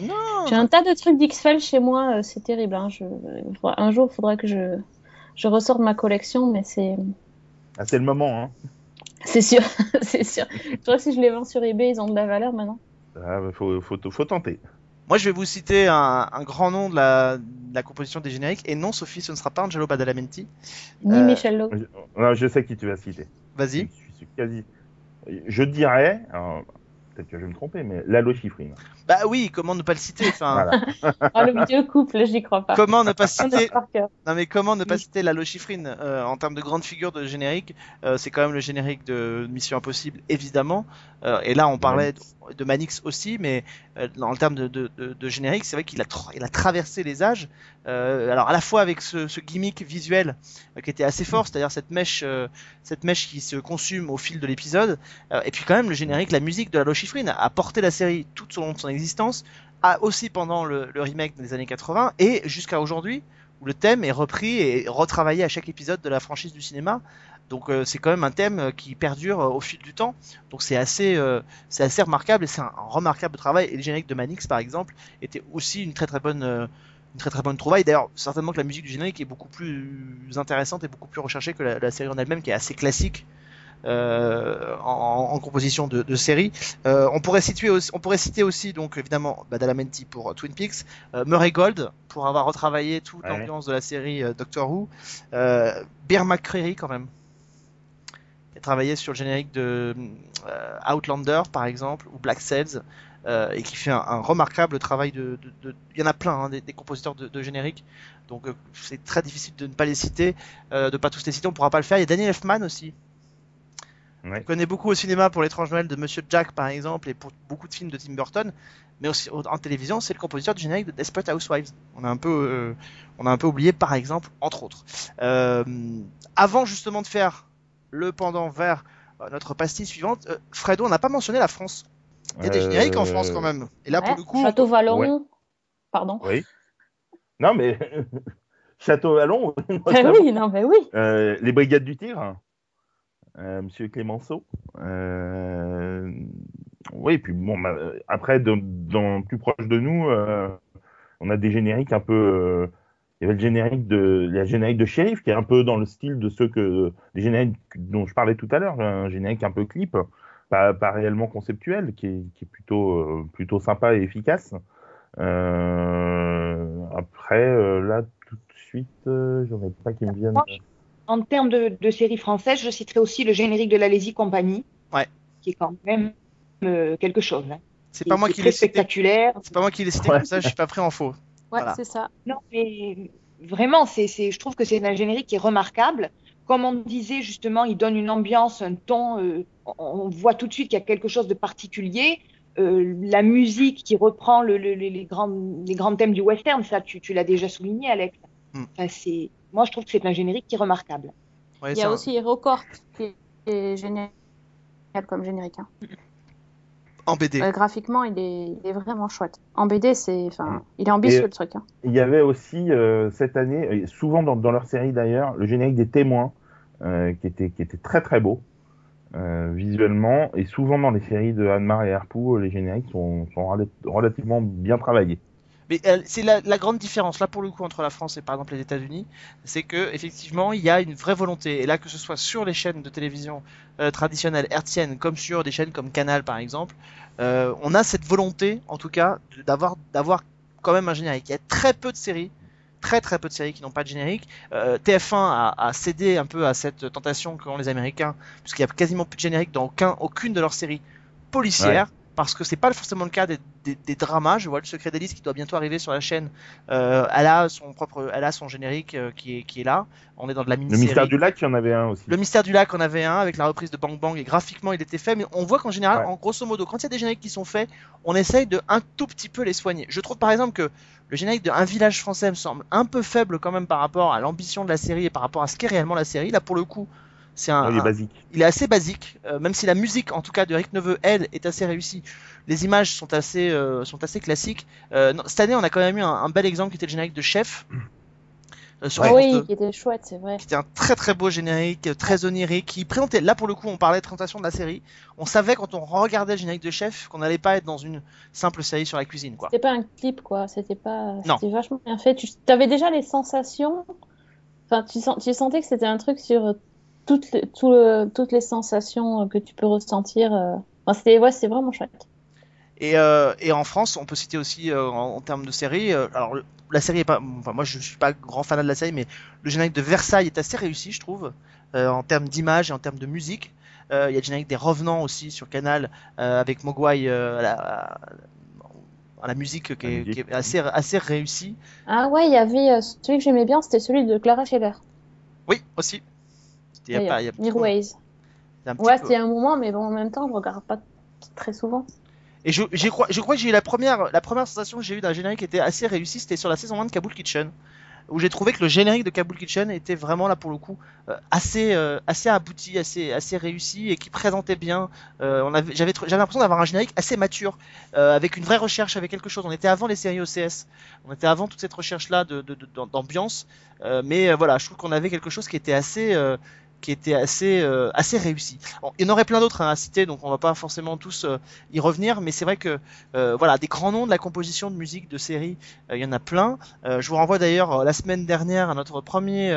Non J'ai un tas de trucs d'X-Files chez moi, euh, c'est terrible. hein. Je... Un jour, il faudra que je... je ressorte ma collection, mais c'est Ah, c'est le moment, hein. c'est sûr. c'est sûr. Je crois que si je les vends sur eBay, ils ont de la valeur maintenant. Ah, bah, faut, faut, faut tenter. Moi, je vais vous citer un, un grand nom de la, de la composition des génériques. Et non, Sophie, ce ne sera pas Angelo Badalamenti. Ni Euh, Michel Lowe. Je, non, je sais qui tu vas citer. Vas-y. Je suis quasi. Je dirais, alors, peut-être que je vais me tromper, mais Lalo Schifrin. Bah oui, comment ne pas le citer enfin, Voilà. Ah, le vieux couple, j'y crois pas. Comment ne pas citer est par cœur. Non mais comment ne pas Oui. citer Lalo Schifrin euh, en termes de grande figure de générique euh, C'est quand même le générique de Mission Impossible, évidemment. Euh, et là, on parlait de, de Manix aussi, mais euh, en termes de, de, de, générique, c'est vrai qu'il a, il a traversé les âges. Euh, alors à la fois avec ce, gimmick visuel euh, qui était assez fort, c'est-à-dire cette mèche, cette mèche qui se consume au fil de l'épisode, et puis quand même le générique, la musique de Lalo Schifrin a porté la série tout au long de son existence, a aussi pendant le remake des années 80 et jusqu'à aujourd'hui où le thème est repris et retravaillé à chaque épisode de la franchise du cinéma. Donc euh, c'est quand même un thème euh, qui perdure euh, au fil du temps. Donc c'est assez, euh, c'est assez remarquable et c'est un, un remarquable travail. Et le générique de Manix par exemple était aussi une très très bonne, une très très bonne trouvaille. D'ailleurs certainement que la musique du générique est beaucoup plus intéressante et beaucoup plus recherchée que la, la série en elle-même qui est assez classique. euh, en, en composition de, de série. Euh, on pourrait situer aussi, on pourrait citer aussi donc évidemment Badalamenti pour Twin Peaks, euh, Murray Gold pour avoir retravaillé toute Ouais. l'ambiance de la série Doctor Who, euh, Bear McCreary quand même, travaillé sur le générique de euh, Outlander par exemple ou Black Sails. euh, et qui fait un, un remarquable travail de, de- de- il y en a plein hein, des, des compositeurs de, de génériques donc euh, c'est très difficile de ne pas les citer euh, de pas tous les citer on pourra pas le faire il y a Daniel Elfman aussi Ouais. on connaît beaucoup au cinéma pour l'étrange Noël de Monsieur Jack par exemple et pour beaucoup de films de Tim Burton, mais aussi au- en télévision c'est le compositeur du générique de Desperate Housewives. On a un peu, on a un peu oublié par exemple entre autres. Avant justement de faire le pendant vers euh, notre pastille suivante, euh, Fredo on n'a pas mentionné la France. Il y a des Euh, génériques en France quand même. Et là pour le coup, Château Vallon. ouais. Pardon. Oui. Non, mais Château Vallon, Eh oui, non, mais oui. Euh, les Brigades du euh, Monsieur Clémenceau. Euh, oui, puis bon, bah, après, dans, dans- plus proche de nous, euh, on a des génériques un peu. Il y avait le générique de la générique de Sheriff qui est un peu dans le style de ceux que des génériques dont je parlais tout à l'heure, un générique un peu clip, pas, pas réellement conceptuel, qui est, qui est plutôt euh, plutôt sympa et efficace. Euh, après, euh, là, tout de suite, euh, j'en ai pas qui me viennent. En termes de, de séries françaises, je citerai aussi le générique de la Lazy Company, Ouais. qui est quand même euh, quelque chose. hein. C'est pas moi qui l'ai cité. spectaculaire. C'est pas moi qui l'ai cité comme ça, je suis pas pris en faux. Ouais, Voilà. c'est ça. Non, mais vraiment, c'est, c'est, je trouve que c'est un générique qui est remarquable. Comme on disait justement, il donne une ambiance, un ton. euh, on, voit tout de suite qu'il y a quelque chose de particulier. Euh, la musique qui reprend le, le- les, les grands, les grands thèmes du western, ça, tu, tu l'as déjà souligné, Alex. Hmm. Enfin, c'est, moi, je trouve que c'est un générique qui est remarquable. Ouais, Il y a aussi Record qui est génial comme générique. hein. En BD. Euh, graphiquement, il est, il est vraiment chouette. En BD, c'est, enfin, il est ambitieux Et- le truc. hein. Il y avait aussi euh, cette année, et souvent dans, dans leur série d'ailleurs, le générique des témoins, euh, qui, était, qui était très très beau euh, visuellement, et souvent dans les séries de Anmar et Harpou, les génériques sont, sont rela- relativement bien travaillés. Mais euh, c'est la, la grande différence là pour le coup entre la France et par exemple les États-Unis, c'est que effectivement il y a une vraie volonté. Et là que ce soit sur les chaînes de télévision euh, traditionnelles hertziennes comme sur des chaînes comme Canal par exemple, euh, on a cette volonté en tout cas d'avoir d'avoir quand même un générique. Il y a très peu de séries, très très peu de séries qui n'ont pas de générique. Euh, TF1 a, a cédé un peu à cette tentation qu'ont les Américains, puisqu'il y a quasiment plus de générique dans aucun, aucune de leurs séries policières. Parce que c'est pas forcément le cas des, des, des dramas. Je vois le secret d'Alice qui doit bientôt arriver sur la chaîne. Euh, elle a son propre, elle a son générique euh, qui est qui est là. On est dans de la Le mini-série. mystère du lac, il y en avait un aussi. Le mystère du lac, on avait un avec la reprise de Bang Bang et graphiquement il était fait, mais on voit qu'en général, Ouais. en grosso modo, quand il y a des génériques qui sont faits, on essaye de un tout petit peu les soigner. Je trouve par exemple que le générique de Un village français me semble un peu faible quand même par rapport à l'ambition de la série et par rapport à ce qu'est réellement la série. Là pour le coup, c'est un, Ouais, il est un- basique. il est assez basique, euh, même si la musique, en tout cas de Rick Neveu, elle, est assez réussie. Les images sont assez, euh, sont assez classiques. Euh, non, cette année, on a quand même eu un, un bel exemple qui était le générique de Chef. euh, sur Ah oui, 2, qui était chouette, c'est vrai. qui était un très très beau générique, très onirique, qui présentait, là pour le coup, on parlait de présentation de la série. On savait quand on regardait le générique de Chef qu'on n'allait pas être dans une simple série sur la cuisine, quoi. C'était pas un clip, quoi. C'était pas. Non. C'était vachement bien fait. Tu avais déjà les sensations? Enfin, tu, sens... tu sentais que c'était un truc sur toutes les, tout le- toutes les sensations euh, que tu peux ressentir. euh. Enfin, c'était ouais, c'est vraiment chouette. Et, euh, et en France, on peut citer aussi euh, en, en termes de série. euh, alors la série est pas, enfin moi je suis pas grand fan de la série, mais le générique de Versailles est assez réussi, je trouve, euh, en termes d'image et en termes de musique. Euh, Il y a le générique des Revenants aussi sur Canal euh, avec Mogwai euh, à, la, à la musique qui est, musique. qui est assez assez réussie. Ah ouais, il y avait euh, celui que j'aimais bien, c'était celui de Clara Scheller. Oui, aussi. Il y a pas, y a c'est un Ouais, c'était un moment, mais bon, en même temps, je regarde pas très souvent. Et je, crois, je crois que j'ai eu la première, la première sensation que j'ai eue d'un générique qui était assez réussi, c'était sur la saison 1 de Kaboul Kitchen, où j'ai trouvé que le générique de Kaboul Kitchen était vraiment là pour le coup euh, assez, euh, assez abouti, assez, assez réussi et qui présentait bien. Euh, on j'avais, l'impression d'avoir un générique assez mature, avec une vraie recherche, avec quelque chose. On était avant les séries OCS, on était avant toute cette recherche-là de, de- de- d'ambiance, euh, mais voilà, je trouve qu'on avait quelque chose qui était assez, qui était assez, euh, assez réussi. Bon, il y en aurait plein d'autres hein, à citer, donc on va pas forcément tous euh, y revenir, mais c'est vrai que euh, voilà, des grands noms de la composition de musique de séries, euh, il y en a plein. Je vous renvoie d'ailleurs la semaine dernière à notre premier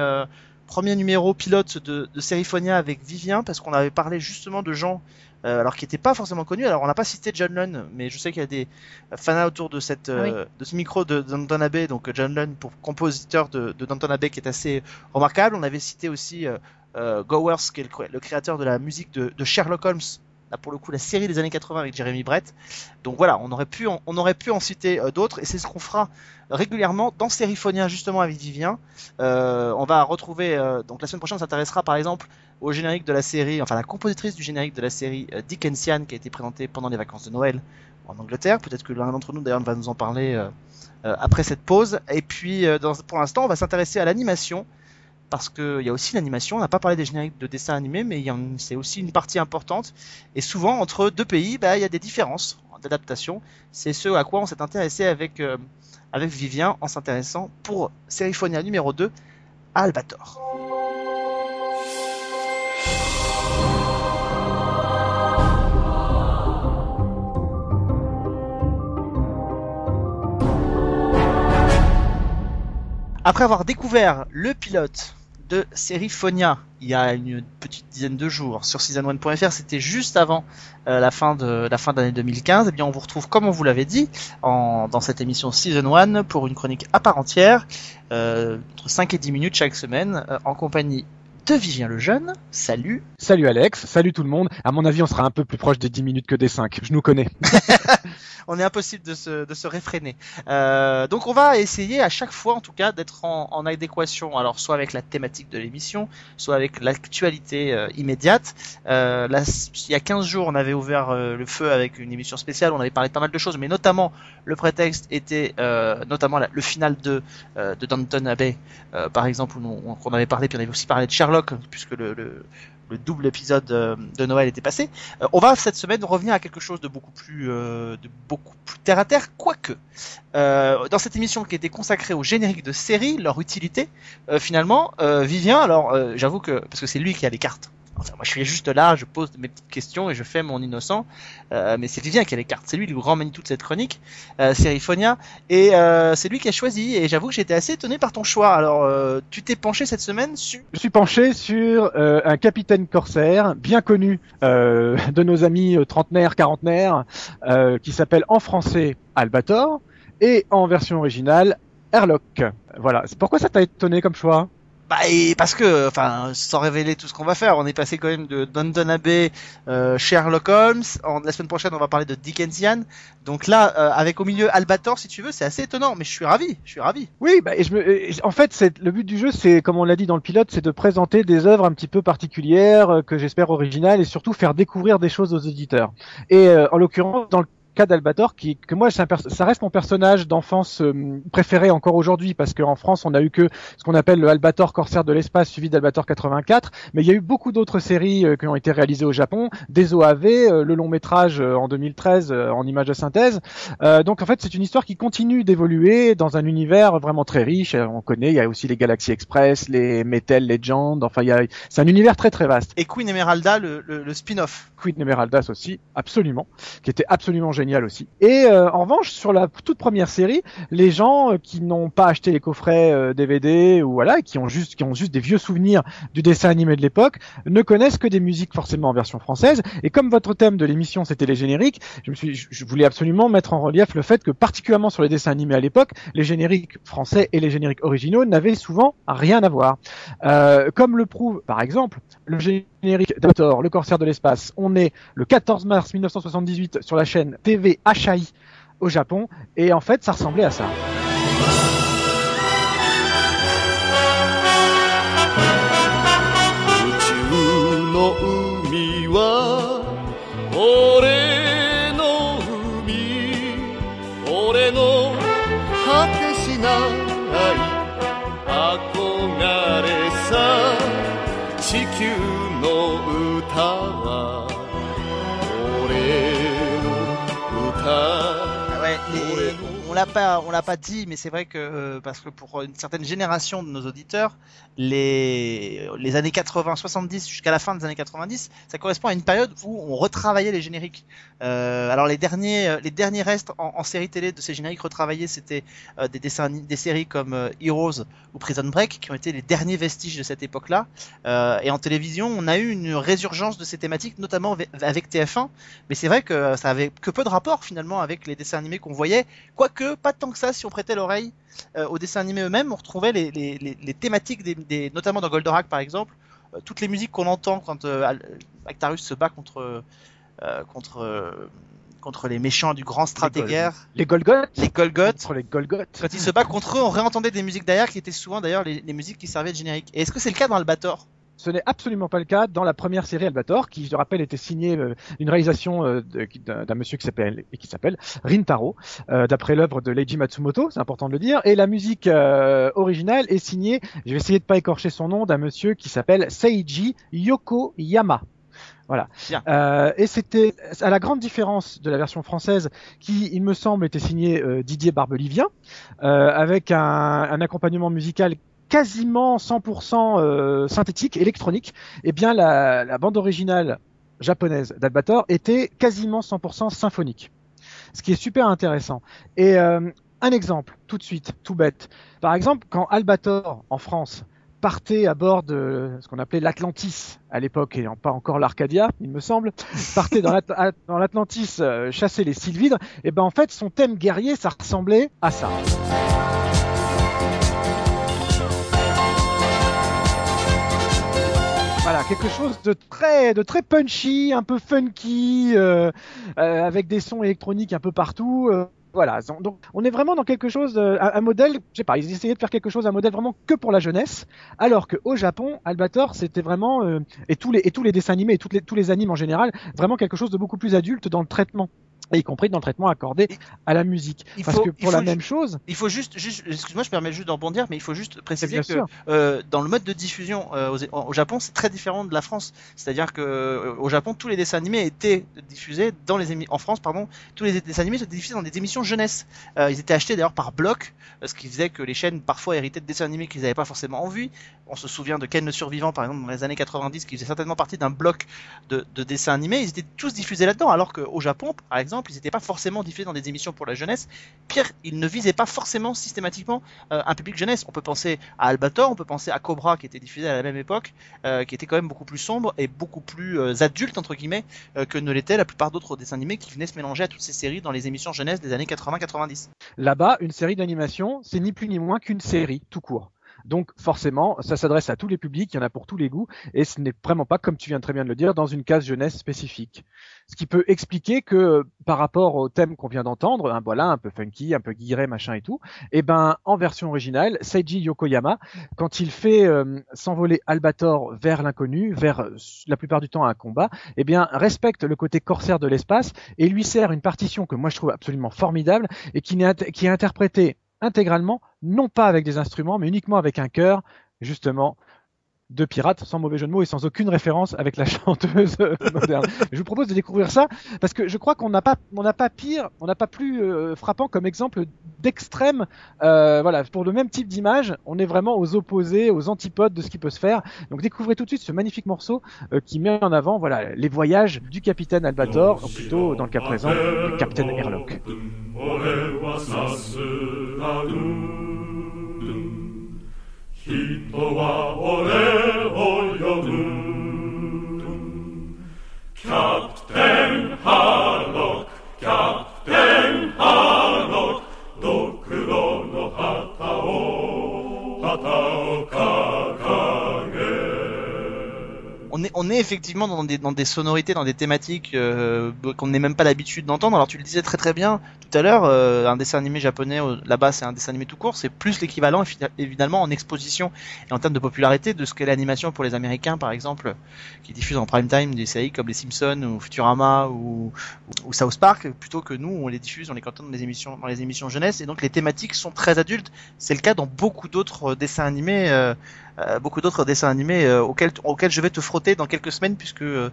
premier numéro pilote de, de Seriphonia avec Vivien, parce qu'on avait parlé justement de gens euh, alors qui n'étaient pas forcément connus. Alors on n'a pas cité John Lunn, mais je sais qu'il y a des fans autour de cette euh, de ce micro de Danton Abbey, donc John Lunn pour compositeur de, de Danton Abbey qui est assez remarquable. On avait cité aussi euh, Gowers, qui est le, cré- le créateur de la musique de, Sherlock Holmes, pour le coup la série des années 80 avec Jeremy Brett. Donc voilà, on aurait pu en, on aurait pu en citer euh, d'autres et c'est ce qu'on fera régulièrement dans Seriphonia justement avec Vivien. Euh, on va retrouver euh, donc la semaine prochaine on s'intéressera par exemple au générique de la série, enfin la compositrice du générique de la série euh, Dickensian qui a été présentée pendant les vacances de Noël en Angleterre. Peut-être que l'un d'entre nous d'ailleurs va nous en parler euh, euh, après cette pause. Et puis euh, pour l'instant on va s'intéresser à l'animation parce qu'il y a aussi l'animation. On n'a pas parlé des génériques de dessins animés, mais c'est aussi une partie importante. Et souvent, entre deux pays, bah, il y a des différences d'adaptation. C'est ce à quoi on s'est intéressé avec, euh, avec Vivien en s'intéressant pour Seriphonia numéro 2 à Albator. Après avoir découvert le pilote de Seriphonia il y a une petite dizaine de jours sur season1.fr, c'était juste avant euh, la fin de la fin d'année 2015. Et bien, on vous retrouve, comme on vous l'avait dit, en, dans cette émission Season 1 pour une chronique à part entière, euh, entre 5 et 10 minutes chaque semaine, euh, en compagnie de Vivien le Jeune. Salut. Salut Alex, salut tout le monde. À mon avis, on sera un peu plus proche des 10 minutes que des 5. Je nous connais. on est impossible de se, de se réfréner. Euh, donc on va essayer à chaque fois, en tout cas, d'être en, en, adéquation, alors soit avec la thématique de l'émission, soit avec l'actualité euh, immédiate. Euh, là, il y a 15 jours, on avait ouvert le feu avec une émission spéciale, on avait parlé de pas mal de choses, mais notamment le prétexte était notamment la, le final de, de Downton Abbey, par exemple, où on, on, avait parlé, puis on avait aussi parlé de Sherlock, puisque le, le le double épisode euh, de Noël était passé. Euh, on va cette semaine revenir à quelque chose de beaucoup plus, euh, de beaucoup plus terre à terre, quoique. dans cette émission qui était consacrée aux génériques de séries, leur utilité, finalement, Vivien, alors j'avoue que parce que c'est lui qui a les cartes Enfin, moi, je suis juste là, je pose mes petites questions et je fais mon innocent. Euh, mais c'est Vivien qui a les cartes. C'est lui le grand manie toute cette chronique, euh, Serifonia. Et euh, c'est lui qui a choisi. Et j'avoue que j'étais assez étonné par ton choix. Alors, euh, tu t'es penché cette semaine sur... Je suis penché sur euh, un capitaine corsaire bien connu euh, de nos amis trentenaires, quarantenaires, qui s'appelle en français Albator et en version originale Airlock. Voilà. Pourquoi ça t'a étonné comme choix? Bah, et parce que, enfin, sans révéler tout ce qu'on va faire, on est passé quand même de Downton Abbey, euh, Sherlock Holmes. En, la semaine prochaine, on va parler de Dickensian. Donc là, euh, avec au milieu Albator, si tu veux, c'est assez étonnant. Mais je suis ravi, je suis ravi. Oui, bah, et je me, en fait, le but du jeu, c'est comme on l'a dit dans le pilote, c'est de présenter des œuvres un petit peu particulières, euh, que j'espère originales, et surtout faire découvrir des choses aux auditeurs. Et euh, en l'occurrence, dans le cas d'Albator, qui que moi ça reste mon personnage d'enfance euh, préféré encore aujourd'hui parce qu'en France on a eu que ce qu'on appelle le Albator Corsaire de l'espace suivi d'Albator 84, mais il y a eu beaucoup d'autres séries euh, qui ont été réalisées au Japon, des OAV, euh, le long métrage en 2013 en image de synthèse. donc en fait c'est une histoire qui continue d'évoluer dans un univers vraiment très riche. On connaît, il y a aussi les Galaxy Express, les Metal Legend, enfin il y a c'est un univers très très vaste. Et Queen Emeralda, le, le, le spin-off. Queen Emeralda aussi, absolument, qui était absolument génial aussi. Et euh, en revanche, sur la toute première série, les gens euh, qui n'ont pas acheté les coffrets DVD euh, ou voilà, qui ont juste qui ont juste des vieux souvenirs du dessin animé de l'époque, ne connaissent que des musiques forcément en version française. Et comme votre thème de l'émission c'était les génériques, je voulais absolument mettre en relief le fait que particulièrement sur les dessins animés à l'époque, les génériques français et les génériques originaux n'avaient souvent rien à voir. Comme le prouve par exemple le générique d'Ator, le corsaire de l'espace. On est le 14 mars 1978 sur la chaîne TV HAI au Japon et en fait ça ressemblait à ça. L'a pas, on l'a pas dit, mais c'est vrai que euh, parce que pour une certaine génération de nos auditeurs, les les années 80, 70 jusqu'à la fin des années 90, ça correspond à une période où on retravaillait les génériques. Euh, alors les derniers, euh, les derniers restes en, en, série télé de ces génériques retravaillés, c'était des dessins, des séries comme Heroes ou Prison Break, qui ont été les derniers vestiges de cette époque-là. et en télévision, on a eu une résurgence de ces thématiques, notamment avec TF1. Mais c'est vrai que ça avait que peu de rapport finalement avec les dessins animés qu'on voyait, quoique pas tant que ça si on prêtait l'oreille euh, aux dessins animés eux-mêmes. On retrouvait les, les, les, thématiques, des, des, notamment dans Goldorak par exemple, euh, toutes les musiques qu'on entend quand euh, Actarus se bat contre euh, contre contre les méchants du grand stratégaire. Les Golgoth. Les Golgoth. Contre les Golgoth. Quand il se bat contre eux, on réentendait des musiques derrière qui étaient souvent d'ailleurs les, les, musiques qui servaient de générique. Et est-ce que c'est le cas dans Albator? Ce n'est absolument pas le cas dans la première série Albator, qui, je le rappelle, était signée euh, une réalisation euh, d'un monsieur qui s'appelle qui s'appelle Rintaro, euh, d'après l'œuvre de Leiji Matsumoto, c'est important de le dire. Et la musique euh, originale est signée, je vais essayer de pas écorcher son nom, d'un monsieur qui s'appelle Seiji Yokoyama. Voilà. Euh, et c'était à la grande différence de la version française, qui, il me semble, était signée euh, Didier Barbelivien, euh, avec un, un, accompagnement musical quasiment 100% euh, synthétique, électronique, eh bien la, bande originale japonaise d'Albator était quasiment 100% symphonique. Ce qui est super intéressant. Et euh, un exemple, tout de suite, tout bête. Par exemple, quand Albator, en France, partait à bord de ce qu'on appelait l'Atlantis à l'époque, et pas encore l'Arcadia, il me semble, partait dans l'Atlantis euh, chasser les sylvidres, et ben en fait son thème guerrier, ça ressemblait à ça. Voilà, quelque chose de très, de très punchy, un peu funky, euh, euh, avec des sons électroniques un peu partout. euh, voilà, donc on est vraiment dans quelque chose, un, modèle, je sais pas, ils essayaient de faire quelque chose, un modèle vraiment que pour la jeunesse, alors que au Japon, Albator, c'était vraiment et tous les et tous les dessins animés et les, tous les animes en général, vraiment quelque chose de beaucoup plus adulte dans le traitement, et y compris dans le traitement accordé à la musique. Il Parce faut- que pour la même chose, Il faut juste, juste excuse-moi, je permets juste d'en rebondir, mais il faut juste préciser que euh, dans le mode de diffusion euh, au, au Japon, c'est très différent de la France. C'est-à-dire que euh, au Japon, tous les dessins animés étaient diffusés dans les émi- en France, pardon, tous les dessins animés étaient diffusés dans des émissions jeunesse. Ils étaient achetés d'ailleurs par bloc, ce qui faisait que les chaînes parfois héritaient de dessins animés qu'ils n'avaient pas forcément envie. On se souvient de Ken le survivant, par exemple, dans les années 90, qui faisait certainement partie d'un bloc de, de dessins animés. Ils étaient tous diffusés là-dedans, alors qu'au Japon, par exemple, ils n'étaient pas forcément diffusés dans des émissions pour la jeunesse. Pire, ils ne visaient pas forcément systématiquement euh, un public jeunesse. On peut penser à Albator, on peut penser à Cobra qui était diffusé à la même époque, euh, qui était quand même beaucoup plus sombre et beaucoup plus euh, adulte entre guillemets que ne l'était la plupart d'autres dessins animés qui venaient se mélanger à toutes ces séries dans les émissions jeunesse des années 80-90. Là-bas, une série d'animation, c'est ni plus ni moins qu'une série, tout court. Donc forcément, ça s'adresse à tous les publics, il y en a pour tous les goûts, et ce n'est vraiment pas, comme tu viens très bien de le dire, dans une case jeunesse spécifique. Ce qui peut expliquer que par rapport au thème qu'on vient d'entendre, hein, voilà, un peu funky, un peu guiré, machin et tout, et ben en version originale, Seiji Yokoyama, quand il fait euh, s'envoler Albator vers l'inconnu, vers la plupart du temps un combat, eh bien respecte le côté corsaire de l'espace et lui sert une partition que moi je trouve absolument formidable et qui est interprétée intégralement, non pas avec des instruments, mais uniquement avec un chœur, justement, de pirates, sans mauvais jeu de mots et sans aucune référence avec la chanteuse moderne. Je vous propose de découvrir ça parce que je crois qu'on n'a pas, on n'a pas pire, on n'a pas plus euh, frappant comme exemple d'extrême. euh, voilà, pour le même type d'image, on est vraiment aux opposés, aux antipodes de ce qui peut se faire. Donc découvrez tout de suite ce magnifique morceau euh, qui met en avant, voilà, les voyages du capitaine Albator, plutôt dans le cas présent, le capitaine Airlock. 俺はさすらう人は俺を呼ぶキャプテンハーロックキャプテン テン On est, effectivement dans des, dans des sonorités, dans des thématiques euh, qu'on n'est même pas l'habitude d'entendre. Alors tu le disais très très bien tout à l'heure, euh, un dessin animé japonais euh, là-bas c'est un dessin animé tout court, c'est plus l'équivalent évi- évidemment en exposition et en termes de popularité de ce qu'est l'animation pour les Américains par exemple, qui diffusent en prime time des séries comme les Simpsons ou Futurama ou, ou South Park, plutôt que nous on les diffuse, on les cantonne dans les émissions, dans les émissions jeunesse et donc les thématiques sont très adultes. C'est le cas dans beaucoup d'autres euh, dessins animés. euh, beaucoup d'autres dessins animés euh, auxquels, auxquels je vais te frotter dans quelques semaines puisque euh,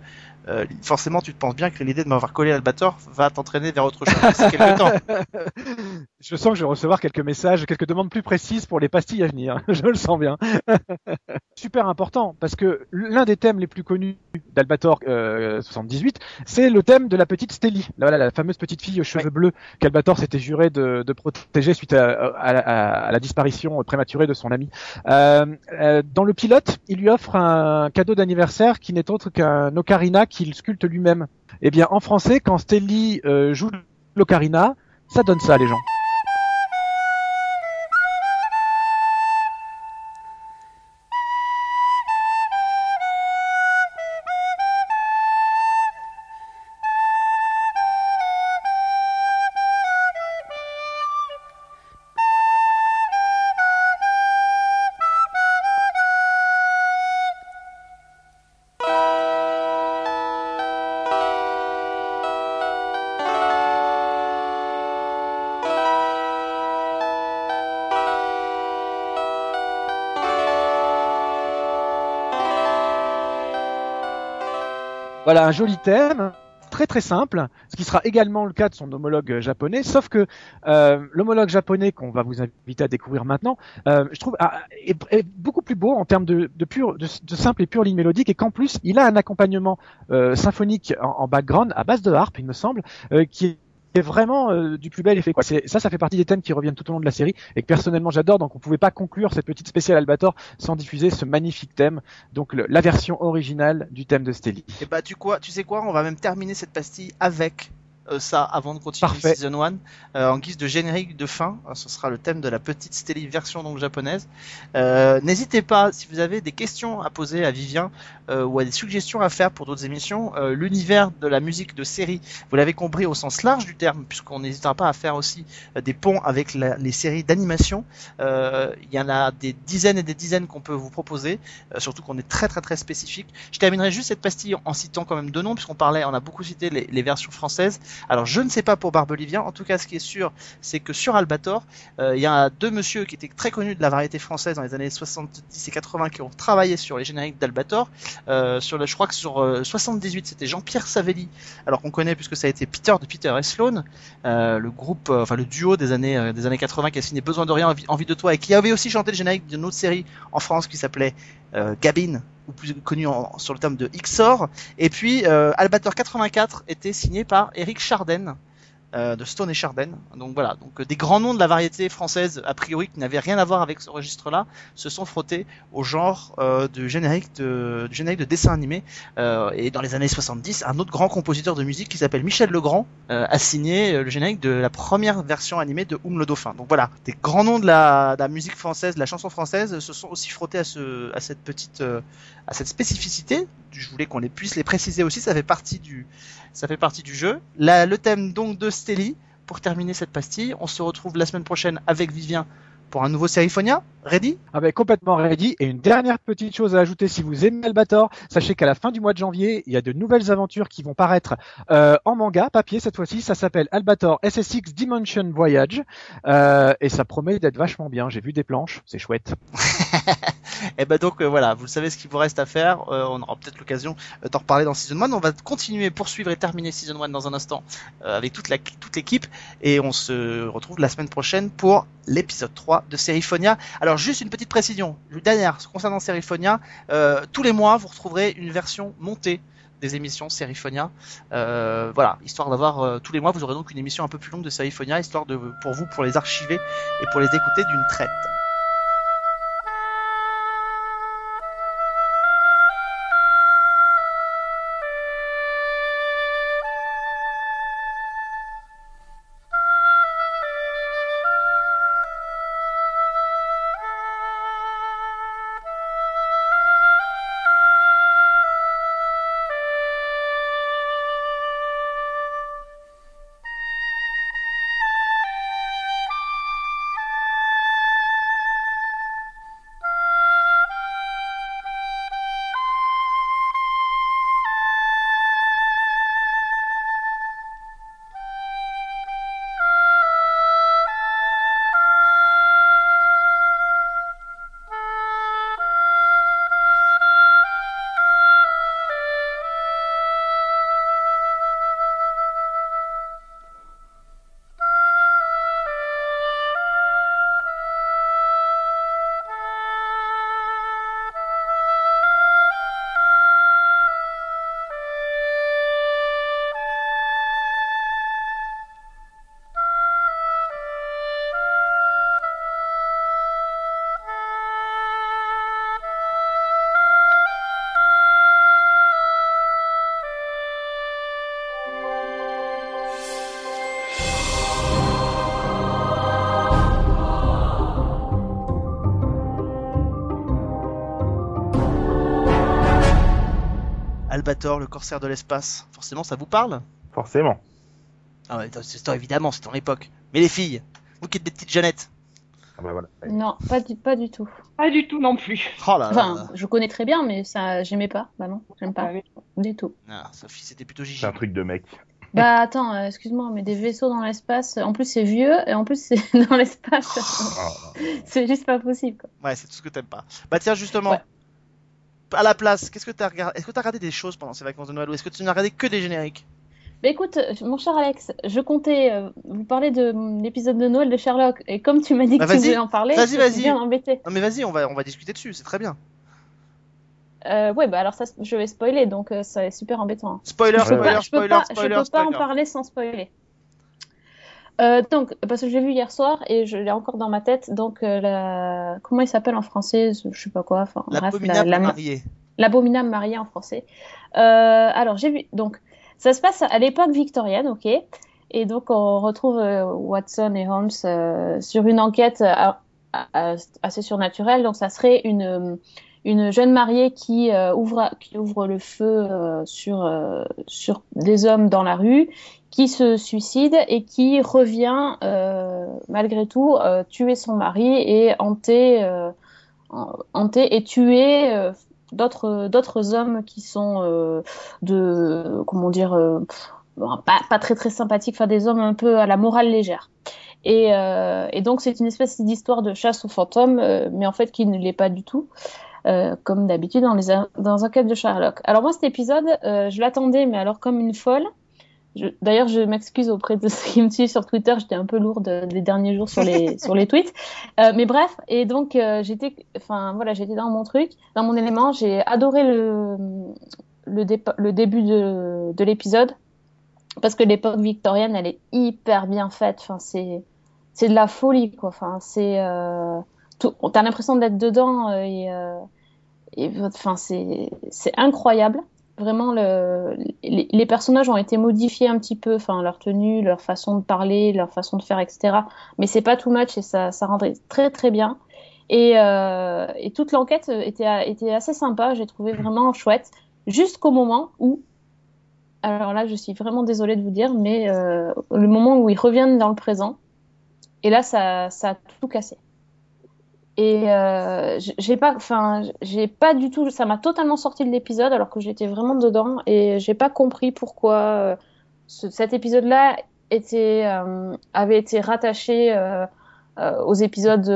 euh, forcément tu te penses bien que l'idée de m'avoir collé Albator va t'entraîner vers autre chose d'ici quelques temps. Je sens que je vais recevoir quelques messages, quelques demandes plus précises pour les pastilles à venir. je le sens bien. Super important parce que l'un des thèmes les plus connus d'Albator euh, 78, c'est le thème de la petite Stelly, la, voilà, la fameuse petite fille aux cheveux bleus qu'Albator s'était juré de, de protéger suite à, à, à- à la disparition prématurée de son ami. Euh, euh, dans le pilote, il lui offre un cadeau d'anniversaire qui n'est autre qu'un ocarina qu'il sculpte lui-même. Eh bien, en français, quand Stelly euh, joue l'ocarina, ça donne ça, les gens. Voilà un joli thème, très très simple, ce qui sera également le cas de son homologue japonais, sauf que euh, l'homologue japonais qu'on va vous inviter à découvrir maintenant, euh, je trouve ah, est, beaucoup plus beau en termes de, pure, de, simple et pure ligne mélodique, et qu'en plus il a un accompagnement euh, symphonique en, background à base de harpe, il me semble, euh, qui est vraiment euh, du plus bel effet. Quoi. Ça, ça fait partie des thèmes qui reviennent tout au long de la série et que personnellement j'adore. Donc on pouvait pas conclure cette petite spéciale Albator sans diffuser ce magnifique thème. Donc la version originale du thème de Stelly. Et bah tu quoi, tu sais quoi, on va même terminer cette pastille avec ça avant de continuer Parfait. Season 1 euh, en guise de générique de fin. Euh, Ce sera le thème de la petite Steli version donc japonaise. Euh, N'hésitez pas si vous avez des questions à poser à Vivien euh, ou à des suggestions à faire pour d'autres émissions. Euh, L'univers de la musique de série, vous l'avez compris au sens large du terme, puisqu'on n'hésitera pas à faire aussi euh, des ponts avec la- les séries d'animation. Euh, Il y en a des dizaines et des dizaines qu'on peut vous proposer, euh, surtout qu'on est très très très spécifique. Je terminerai juste cette pastille en citant quand même deux noms, puisqu'on parlait, on a beaucoup cité les, les versions françaises. Alors je ne sais pas pour Barbelivien, en tout cas ce qui est sûr, c'est que sur Albator, euh, il y a deux monsieur qui étaient très connus de la variété française dans les années 70 et 80 qui ont travaillé sur les génériques d'Albator. Euh, je crois que sur euh, 78 c'était Jean-Pierre Savelli, alors qu'on connaît puisque ça a été Peter de Peter et Sloan, euh, le groupe, euh, enfin le duo des années euh, des années 80 qui a signé Besoin de rien, envie, Envie de toi et qui avait aussi chanté le générique d'une autre série en France qui s'appelait euh, Gabin ou plus connu en- sur le terme de Xor. Et puis euh, Albator 84 était signé par Eric Charden euh, de Stone et Charden. Donc voilà, donc euh, des grands noms de la variété française a priori qui n'avaient rien à voir avec ce registre-là se sont frottés au genre euh, de générique de, du générique de dessin animé. Et dans les années 70, un autre grand compositeur de musique qui s'appelle Michel Legrand a signé le générique de la première version animée de Oum le Dauphin. Donc voilà, des grands noms de la, musique française, de la chanson française se sont aussi frottés à ce à cette petite à cette spécificité. Je voulais qu'on les puisse les préciser aussi, ça fait partie du ça fait partie du jeu. Le thème donc de Pour terminer cette pastille, on se retrouve la semaine prochaine avec Vivien pour un nouveau Seriphonia. Ready Ah ben, complètement ready. Et une dernière petite chose à ajouter, si vous aimez Albator, sachez qu'à la fin du mois de janvier, il y a de nouvelles aventures qui vont paraître euh, en manga, papier cette fois-ci. Ça s'appelle Albator SSX Dimension Voyage. Euh, et ça promet d'être vachement bien. J'ai vu des planches, c'est chouette. Et ben donc euh, voilà, vous savez ce qu'il vous reste à faire. Euh, on aura peut-être l'occasion euh, d'en reparler dans Season 1. On va continuer, poursuivre et terminer Season 1 dans un instant euh, avec toute la toute l'équipe. Et on se retrouve la semaine prochaine pour l'épisode 3 de Seriphonia. Alors juste une petite précision, dernière concernant Seriphonia. Euh, tous les mois, vous retrouverez une version montée des émissions Seriphonia. Euh, voilà, histoire d'avoir euh, tous les mois, vous aurez donc une émission un peu plus longue de Seriphonia, histoire de pour vous pour les archiver et pour les écouter d'une traite. Albator, le corsaire de l'espace. Forcément, ça vous parle? Forcément. Ah ouais, c'est c'est- évidemment, c'est ton époque. Mais les filles, vous qui êtes des petites Jeannettes. Ah bah voilà. Non, pas du, pas du tout. Pas du tout non plus. Oh là là. Enfin, je connais très bien, mais ça, j'aimais pas. Bah non, j'aime pas Ah du tout. Ah, Sophie, c'était plutôt C'est Gigi. un truc de mec. Bah attends, euh, excuse-moi, mais des vaisseaux dans l'espace, en plus c'est vieux, et en plus c'est dans l'espace. Ah, c'est juste pas possible. Quoi. Ouais, c'est tout ce que t'aimes pas. Bah tiens, justement, Ouais. À la place, qu'est-ce que t'as regardé Est-ce que t'as regardé des choses pendant ces vacances de Noël ou est-ce que tu n'as regardé que des génériques? Bah écoute, euh, mon cher Alex, je comptais euh, vous parler de l'épisode de Noël de Sherlock, et comme tu m'as dit Bah, que tu voulais en parler, Vas-y, je vas-y. suis bien embêtée. Non mais vas-y, on va, on va discuter dessus, c'est très bien. Euh, ouais, bah alors ça, je vais spoiler, donc euh, ça est super embêtant. Spoiler, je spoiler, pas, je peux spoiler, pas, je spoiler, peux pas spoiler. en parler sans spoiler. Euh, donc, parce que je l'ai vu hier soir et je l'ai encore dans ma tête. Donc, euh, la... comment il s'appelle en français Je sais pas quoi. Enfin, L'abominable la- la- marié. L'abominable marié en français. Euh, alors, j'ai vu. Donc, Ça se passe à l'époque victorienne, ok. Et donc on retrouve Watson et Holmes sur une enquête assez surnaturelle. Donc ça serait une une jeune mariée qui euh, ouvre qui ouvre le feu euh, sur euh, sur des hommes dans la rue, qui se suicide et qui revient euh, malgré tout euh, tuer son mari et hanter euh, hanter et tuer euh, d'autres d'autres hommes qui sont euh, de comment dire euh, pas, pas très très sympathiques, enfin des hommes un peu à la morale légère. Et, et donc c'est une espèce d'histoire de chasse aux fantômes, mais en fait qui ne l'est pas du tout, euh, comme d'habitude dans les dans enquêtes de Sherlock. Alors moi cet épisode, euh, je l'attendais, mais alors comme une folle. D'ailleurs, je m'excuse auprès de ceux qui me suivent sur Twitter, j'étais un peu lourde euh, les derniers jours sur les sur les tweets. Euh, mais bref, et donc euh, j'étais, voilà, dans mon truc, dans mon élément. J'ai adoré le le, début de, de l'épisode parce que l'époque victorienne, elle est hyper bien faite. Enfin, c'est de la folie quoi. Enfin, c'est euh, t'as l'impression d'être dedans euh, et euh, enfin c'est incroyable. Vraiment, le, les, les personnages ont été modifiés un petit peu, enfin leur tenue, leur façon de parler, leur façon de faire, etc. Mais c'est pas too much et ça, ça rendrait très très bien. Et, euh, et toute l'enquête était, était assez sympa, j'ai trouvé vraiment chouette, jusqu'au moment où, alors là je suis vraiment désolée de vous dire, mais euh, le moment où ils reviennent dans le présent, et là ça, ça a tout cassé. Et euh, j'ai pas, enfin, j'ai pas du tout, ça m'a totalement sorti de l'épisode alors que j'étais vraiment dedans et j'ai pas compris pourquoi euh, ce- cet épisode-là était, euh, avait été rattaché euh, aux épisodes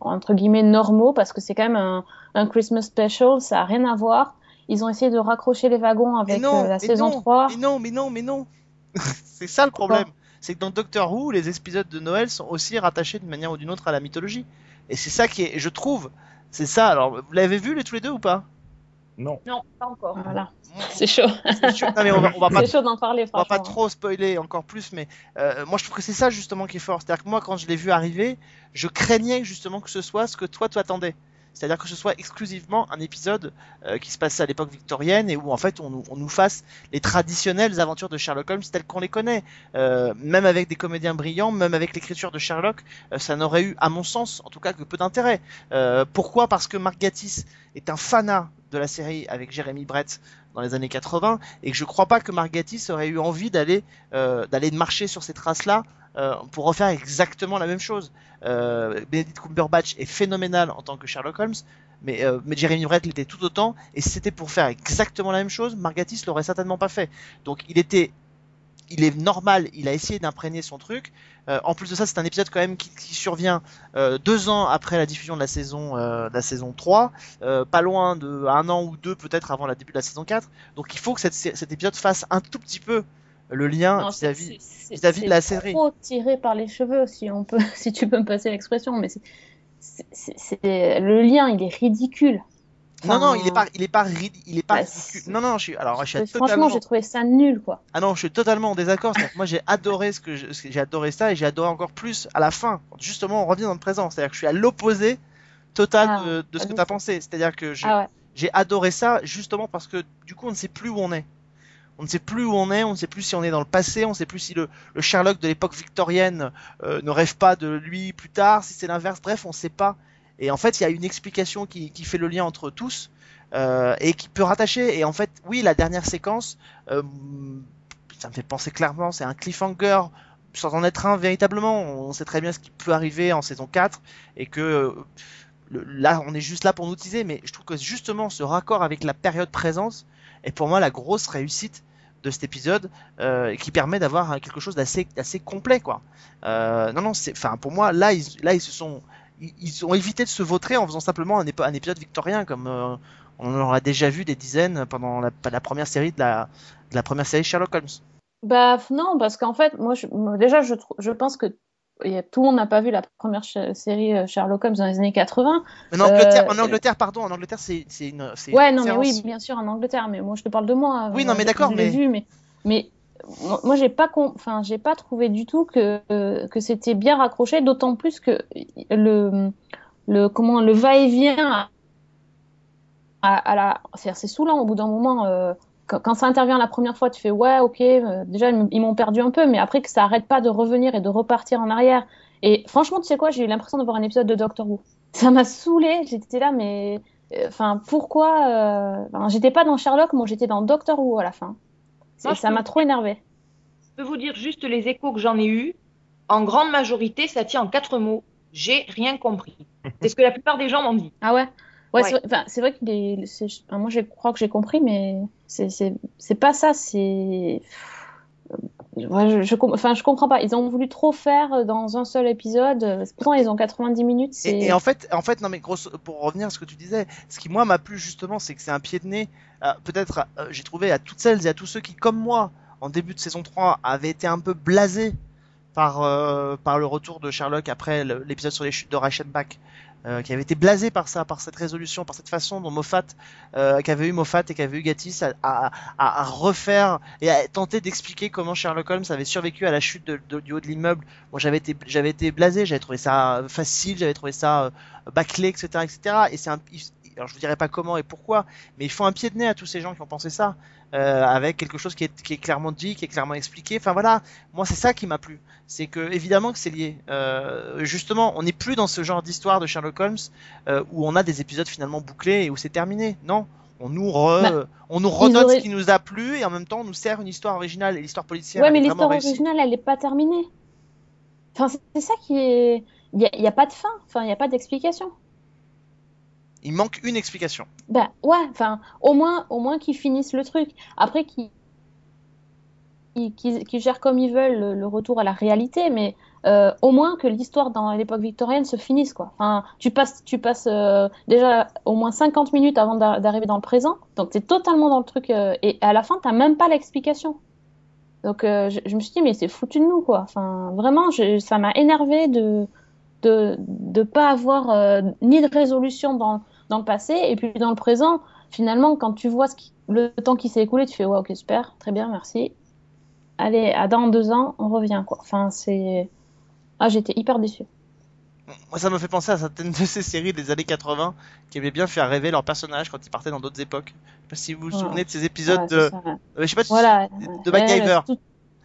entre guillemets normaux parce que c'est quand même un, un Christmas special, ça a rien à voir. Ils ont essayé de raccrocher les wagons avec non, la saison non, 3. Mais non, mais non, mais non. c'est ça le problème. C'est que dans Doctor Who, les épisodes de Noël sont aussi rattachés d'une manière ou d'une autre à la mythologie. Et c'est ça qui est, je trouve, c'est ça. Alors, vous l'avez vu les tous les deux ou pas? Non. Non, pas encore. Voilà, c'est chaud. C'est sûr. Non, mais on va, on va pas chaud d'en parler, on va pas trop spoiler encore plus, mais euh, moi je trouve que c'est ça justement qui est fort. C'est-à-dire que moi quand je l'ai vu arriver, je craignais justement que ce soit ce que toi tu attendais. C'est-à-dire que ce soit exclusivement un épisode euh, qui se passait à l'époque victorienne et où en fait on, nous- fasse les traditionnelles aventures de Sherlock Holmes telles qu'on les connaît. Euh, même avec des comédiens brillants, même avec l'écriture de Sherlock, euh, ça n'aurait eu, à mon sens, en tout cas, que peu d'intérêt. Euh, pourquoi? Parce que Mark Gatiss est un fanat de la série avec Jeremy Brett dans les années 80 et que je crois pas que Mark Gatiss aurait eu envie d'aller d'aller marcher sur ces traces-là euh, pour refaire exactement la même chose. Euh, Benedict Cumberbatch est phénoménal en tant que Sherlock Holmes, mais, euh, mais Jeremy Brett l'était tout autant, et si c'était pour faire exactement la même chose, Mark Gatiss l'aurait certainement pas fait. Donc il était, il est normal, il a essayé d'imprégner son truc. Euh, en plus de ça, c'est un épisode quand même qui, survient deux ans après la diffusion de la saison, de la saison 3, euh, pas loin de un an ou deux peut-être avant le début de la saison 4. Donc il faut que cet épisode fasse un tout petit peu le lien vis-à-vis de la série. trop tiré par les cheveux, si on peut, si tu peux me passer l'expression, mais c'est, le lien, il est ridicule. Non, non, il est pas, il est pas, il est pas Bah, ridicule. Non, non, je suis, alors, je suis franchement, totalement, j'ai trouvé ça nul, quoi. ah non, je suis totalement en désaccord. Moi, j'ai adoré ce que, je- j'ai adoré ça et j'ai adoré encore plus à la fin. Justement, on revient dans le présent. C'est-à-dire que je suis à l'opposé total Ah, de, de ce ah, que oui. t'as pensé. C'est-à-dire que je- Ah ouais. j'ai adoré ça justement parce que du coup, on ne sait plus où on est. On ne sait plus où on est, on ne sait plus si on est dans le passé, on ne sait plus si le, le Sherlock de l'époque victorienne euh, ne rêve pas de lui plus tard, si c'est l'inverse, bref, on ne sait pas. Et en fait, il y a une explication qui, qui fait le lien entre tous euh, et qui peut rattacher. Et en fait, oui, la dernière séquence, euh, ça me fait penser clairement, c'est un cliffhanger sans en être un véritablement. On sait très bien ce qui peut arriver en saison 4 et que euh, là, on est juste là pour nous teaser. Mais je trouve que justement, ce raccord avec la période présente est pour moi la grosse réussite de cet épisode euh, qui permet d'avoir quelque chose d'assez assez complet quoi. Euh, non non c'est enfin pour moi là ils là ils se sont ils, ont évité de se vautrer en faisant simplement un, épisode victorien comme euh, on en aura déjà vu des dizaines pendant la, première série de la première série Sherlock Holmes. Bah non, parce qu'en fait, moi, déjà, je pense que tout le monde n'a pas vu la première série euh, Sherlock Holmes dans les années 80. Mais en Angleterre, Euh, en Angleterre pardon en Angleterre c'est c'est une Ouais, une non, mais oui, bien sûr, en Angleterre, mais moi, je te parle de moi. Oui, Moi, non, mais d'accord, mais- vu, mais, mais moi, j'ai pas, con- enfin, j'ai pas trouvé du tout que euh, que c'était bien raccroché, d'autant plus que le le comment le va-et-vient à, à la, c'est saoulant au bout d'un moment. euh, quand, quand ça intervient la première fois, tu fais ouais, ok, euh, déjà ils m'ont perdu un peu, mais après que ça arrête pas de revenir et de repartir en arrière. Et franchement, tu sais quoi, j'ai eu l'impression de voir un épisode de Doctor Who. Ça m'a saoulé. J'étais là, mais euh, enfin pourquoi euh, enfin, J'étais pas dans Sherlock, moi j'étais dans Doctor Who à la fin. Moi, ça m'a trop énervé. Je peux vous dire juste les échos que j'en ai eus. En grande majorité, ça tient en quatre mots. J'ai rien compris. C'est ce que la plupart des gens m'ont dit. Ah ouais? Ouais, Ouais. c'est vrai- enfin, c'est vrai que les- moi je crois que j'ai compris, mais c'est pas ça. C'est ouais, je, je, com- enfin, je comprends pas. Ils ont voulu trop faire dans un seul épisode. Pourtant, ils ont 90 minutes. Et, et en fait, en fait, non mais pour revenir à ce que tu disais, ce qui moi m'a plu justement, c'est que c'est un pied de nez. euh, Peut-être, euh, j'ai trouvé à toutes celles et à tous ceux qui, comme moi, en début de saison 3, avaient été un peu blasés par euh, par le retour de Sherlock après l'épisode sur les chutes de Reichenbach, euh, qui avait été blasé par ça, par cette résolution, par cette façon dont Moffat, euh, qu'avait eu Moffat et qu'avait eu Gatiss à, refaire et à tenter d'expliquer comment Sherlock Holmes avait survécu à la chute de- du haut de l'immeuble. Moi, j'avais été, j'avais été blasé, j'avais trouvé ça facile, j'avais trouvé ça euh, bâclé, etc., etc. Et c'est un, alors je vous dirai pas comment et pourquoi, mais ils font un pied de nez à tous ces gens qui ont pensé ça, euh, avec quelque chose qui est, qui est clairement dit, qui est clairement expliqué. Enfin voilà, moi c'est ça qui m'a plu, c'est que évidemment que c'est lié. Euh, justement, on n'est plus dans ce genre d'histoire de Sherlock Holmes euh, où on a des épisodes finalement bouclés et où c'est terminé. Non. On nous, re- Bah, on nous redonne auraient- ce qui nous a plu et en même temps on nous sert une histoire originale et l'histoire policière Ouais, mais l'histoire originale, elle est pas terminée. Enfin, c'est ça qui est. Il y a, pas de fin. Enfin, il y a pas d'explication. Il manque une explication. Ben ouais, enfin, au moins, au moins qu'ils finissent le truc. Après, qu'ils qu'ils gèrent comme ils veulent le, retour à la réalité, mais euh, au moins que l'histoire dans l'époque victorienne se finisse, quoi. Enfin, tu passes, tu passes euh, déjà au moins 50 minutes avant d'a- d'arriver dans le présent, donc t'es totalement dans le truc, euh, et à la fin, t'as même pas l'explication. Donc je, je me suis dit, mais c'est foutu de nous, quoi. Enfin, vraiment, ça m'a énervé de de de pas avoir euh, ni de résolution dans dans le passé et puis dans le présent. Finalement, quand tu vois ce qui- le temps qui s'est écoulé, tu fais ouais, ok, super, très bien, merci. Allez, à dans deux ans, on revient, quoi. Enfin, c'est ah, j'étais hyper déçue. Moi, ça me fait penser à certaines de ces séries des années 80 qui aimaient bien faire rêver leurs personnages quand ils partaient dans d'autres époques. Je sais pas si vous vous Ouais. souvenez de ces épisodes Ouais, de. ça. euh, je sais pas Voilà. de Ouais, MacGyver. mais tout,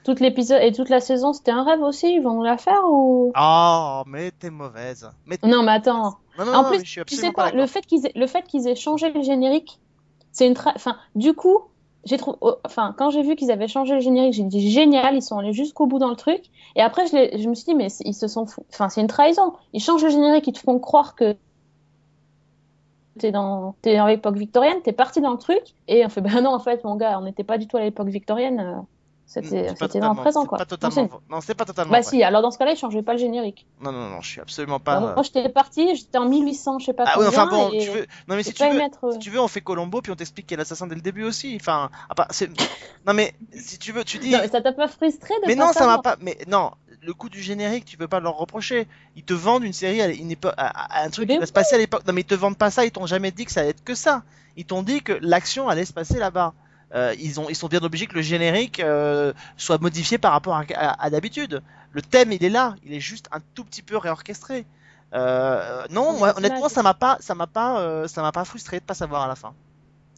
tout l'épisode et toute la saison, c'était un rêve aussi. Ils vont nous la faire ou? Oh, mais t'es mauvaise. Mais... Non, mais attends. Non, non, En non, plus, je suis Tu sais quoi, le fait qu'ils aient, le fait qu'ils aient changé le générique, c'est une tra... enfin, du coup, j'ai trouvé, oh, enfin, quand j'ai vu qu'ils avaient changé le générique, j'ai dit génial, ils sont allés jusqu'au bout dans le truc. Et après, je, l'ai- je me suis dit, mais ils se sont, fou- enfin, c'est une trahison. Ils changent le générique, ils te font croire que t'es dans, t'es dans l'époque victorienne, t'es parti dans le truc, et on fait, ben non, en fait, mon gars, on n'était pas du tout à l'époque victorienne, euh, c'était, totalement- présent, quoi. Pas Non, totalement... c'est- vrai. Non, c'est pas totalement. Bah vrai. si, alors dans ce cas-là, ils changeaient pas le générique. Non, non, non, je suis absolument Bah, pas. moi, j'étais parti, j'étais en 1800, je sais pas Ah oui, enfin bon, et tu veux. Non, mais si tu veux. y mettre, euh, Si tu veux, on fait Colombo puis on t'explique qu'il est l'assassin dès le début aussi. Enfin, non mais si tu veux, tu dis. Non, mais ça t'a pas frustré de Mais non, ça m'a pas. Mais non, le coup du générique, tu peux pas leur reprocher. Ils te vendent une série à une époque, à- à un truc Mais qui va se passer à l'époque. Non, mais ils te vendent pas ça. Ils t'ont jamais dit que ça allait être que ça. Ils t'ont dit que l'action allait se passer là-bas. Euh, ils ont, ils sont bien obligés que le générique euh, soit modifié par rapport à, à- à d'habitude. Le thème, il est là. Il est juste un tout petit peu réorchestré. Euh, non, moi, honnêtement, ça m'a pas, ça m'a pas, ça m'a pas frustré de pas savoir à la fin.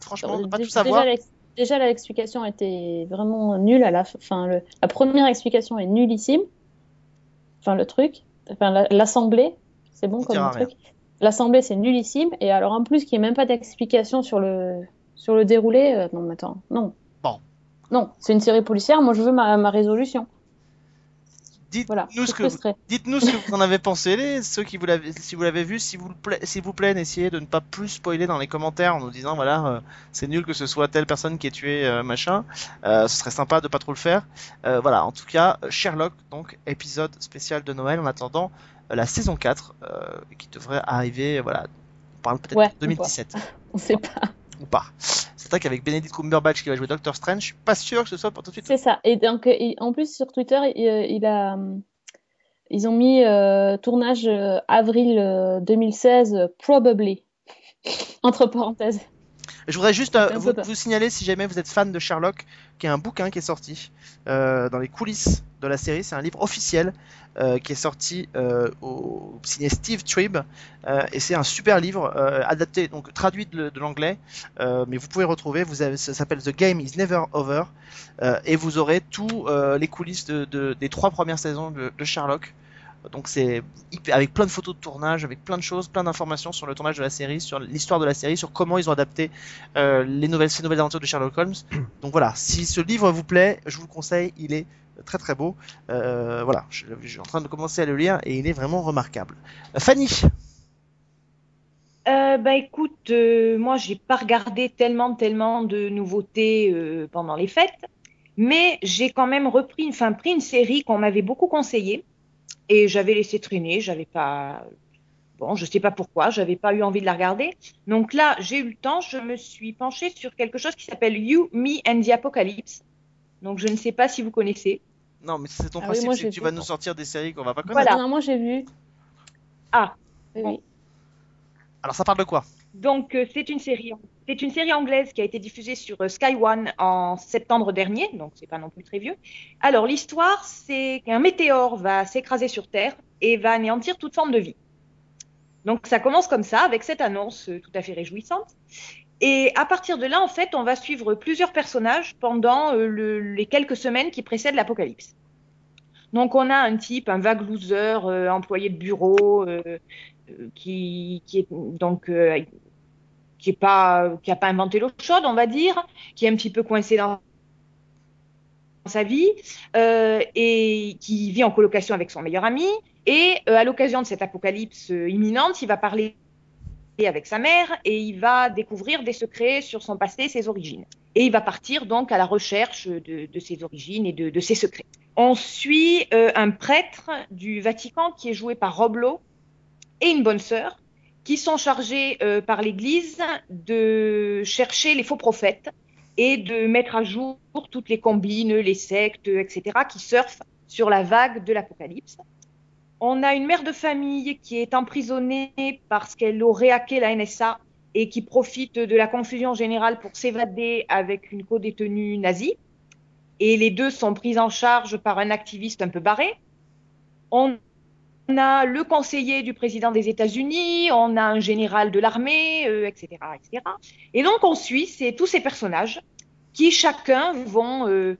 Franchement, de pas tout savoir. Déjà, l'ex- déjà, l'explication était vraiment nulle à la fin. Le- la première explication est nullissime. Enfin, le truc, enfin, la- l'assemblée, c'est bon On comme truc. L'assemblée, c'est nullissime. Et alors, en plus, qu'il n'y ait même pas d'explication sur le, sur le déroulé, euh, non, mais attends, non. Bon. Non, c'est une série policière. Moi, je veux ma, ma résolution. Dites-nous Voilà. ce que, ce vous en avez pensé, les, ceux qui vous l'avez, si vous l'avez vu, s'il vous plaît, s'il vous plaît, n'essayez de ne pas plus spoiler dans les commentaires en nous disant voilà, euh, c'est nul que ce soit telle personne qui est tuée, euh, machin. Euh, ce serait sympa de pas trop le faire. Voilà, en tout cas, Sherlock, donc épisode spécial de Noël en attendant la saison 4 euh, qui devrait arriver, voilà, on parle peut-être Ouais, de 2017 On sait pas. Ou pas. C'est vrai qu'avec Benedict Cumberbatch qui va jouer Doctor Strange, je suis pas sûr que ce soit pour tout de suite. C'est ça. Et donc, euh, en plus, sur Twitter, il, euh, il a, hum, ils ont mis euh, tournage euh, avril euh, 2016, euh, probably, entre parenthèses. Je voudrais juste euh, vous, signaler, si jamais vous êtes fan de Sherlock, qu'il y a un bouquin qui est sorti euh, dans les coulisses de la série. C'est un livre officiel euh, qui est sorti euh, au signé Steve Tribb euh, et c'est un super livre adapté, donc traduit de, l'anglais, mais vous pouvez retrouver. Vous avez, ça s'appelle The Game Is Never Over et vous aurez tous les coulisses de, de- des trois premières saisons de, Sherlock. Donc c'est avec plein de photos de tournage, avec plein de choses, plein d'informations sur le tournage de la série, sur l'histoire de la série, sur comment ils ont adapté les nouvelles, ces nouvelles aventures de Sherlock Holmes. Donc voilà, si ce livre vous plaît, je vous le conseille, il est très très beau. Euh, voilà, je, suis en train de commencer à le lire et il est vraiment remarquable. Euh, Fanny, Euh, bah écoute, euh, moi j'ai pas regardé tellement tellement de nouveautés euh, pendant les fêtes, mais j'ai quand même repris, enfin pris une série qu'on m'avait beaucoup conseillée et j'avais laissé traîner, j'avais pas, bon, je sais pas pourquoi, j'avais pas eu envie de la regarder. Donc là, j'ai eu le temps, je me suis penchée sur quelque chose qui s'appelle You, Me and the Apocalypse. Donc je ne sais pas si vous connaissez. non mais c'est ton Ah oui, principe, moi, c'est que tu vas nous sortir des séries qu'on va pas connaître. Voilà. Non, moi j'ai vu. Ah. Oui, Bon. oui. Alors ça parle de quoi? Donc, euh, c'est une série, c'est une série anglaise qui a été diffusée sur euh, Sky One en septembre dernier, donc c'est pas non plus très vieux. Alors, l'histoire, c'est qu'un météore va s'écraser sur Terre et va anéantir toute forme de vie. Donc, ça commence comme ça, avec cette annonce euh, tout à fait réjouissante. Et à partir de là, en fait, on va suivre plusieurs personnages pendant euh, le- les quelques semaines qui précèdent l'apocalypse. Donc, on a un type, un vague loser, euh, employé de bureau, euh, qui, qui pas pas inventé l'eau chaude, on va dire, qui est un petit peu coincé dans sa vie et qui vit en colocation avec son meilleur ami. Et à l'occasion de cette apocalypse imminente, il va parler avec sa mère et il va découvrir des secrets sur son passé et ses origines. Et il va partir donc à la recherche de, ses origines et de, ses secrets. On suit euh, un prêtre du Vatican qui est joué par Rob Lowe et une bonne sœur qui sont chargés euh, par l'Église de chercher les faux prophètes et de mettre à jour toutes les combines, les sectes, etc., qui surfent sur la vague de l'Apocalypse. On a une mère de famille qui est emprisonnée parce qu'elle aurait hacké la NSA et qui profite de la confusion générale pour s'évader avec une co-détenue nazie. Et les deux sont pris en charge par un activiste un peu barré. On a le conseiller du président des États-Unis, on a un général de l'armée, euh, etc., etc. Et donc on suit tous ces personnages qui chacun vont euh,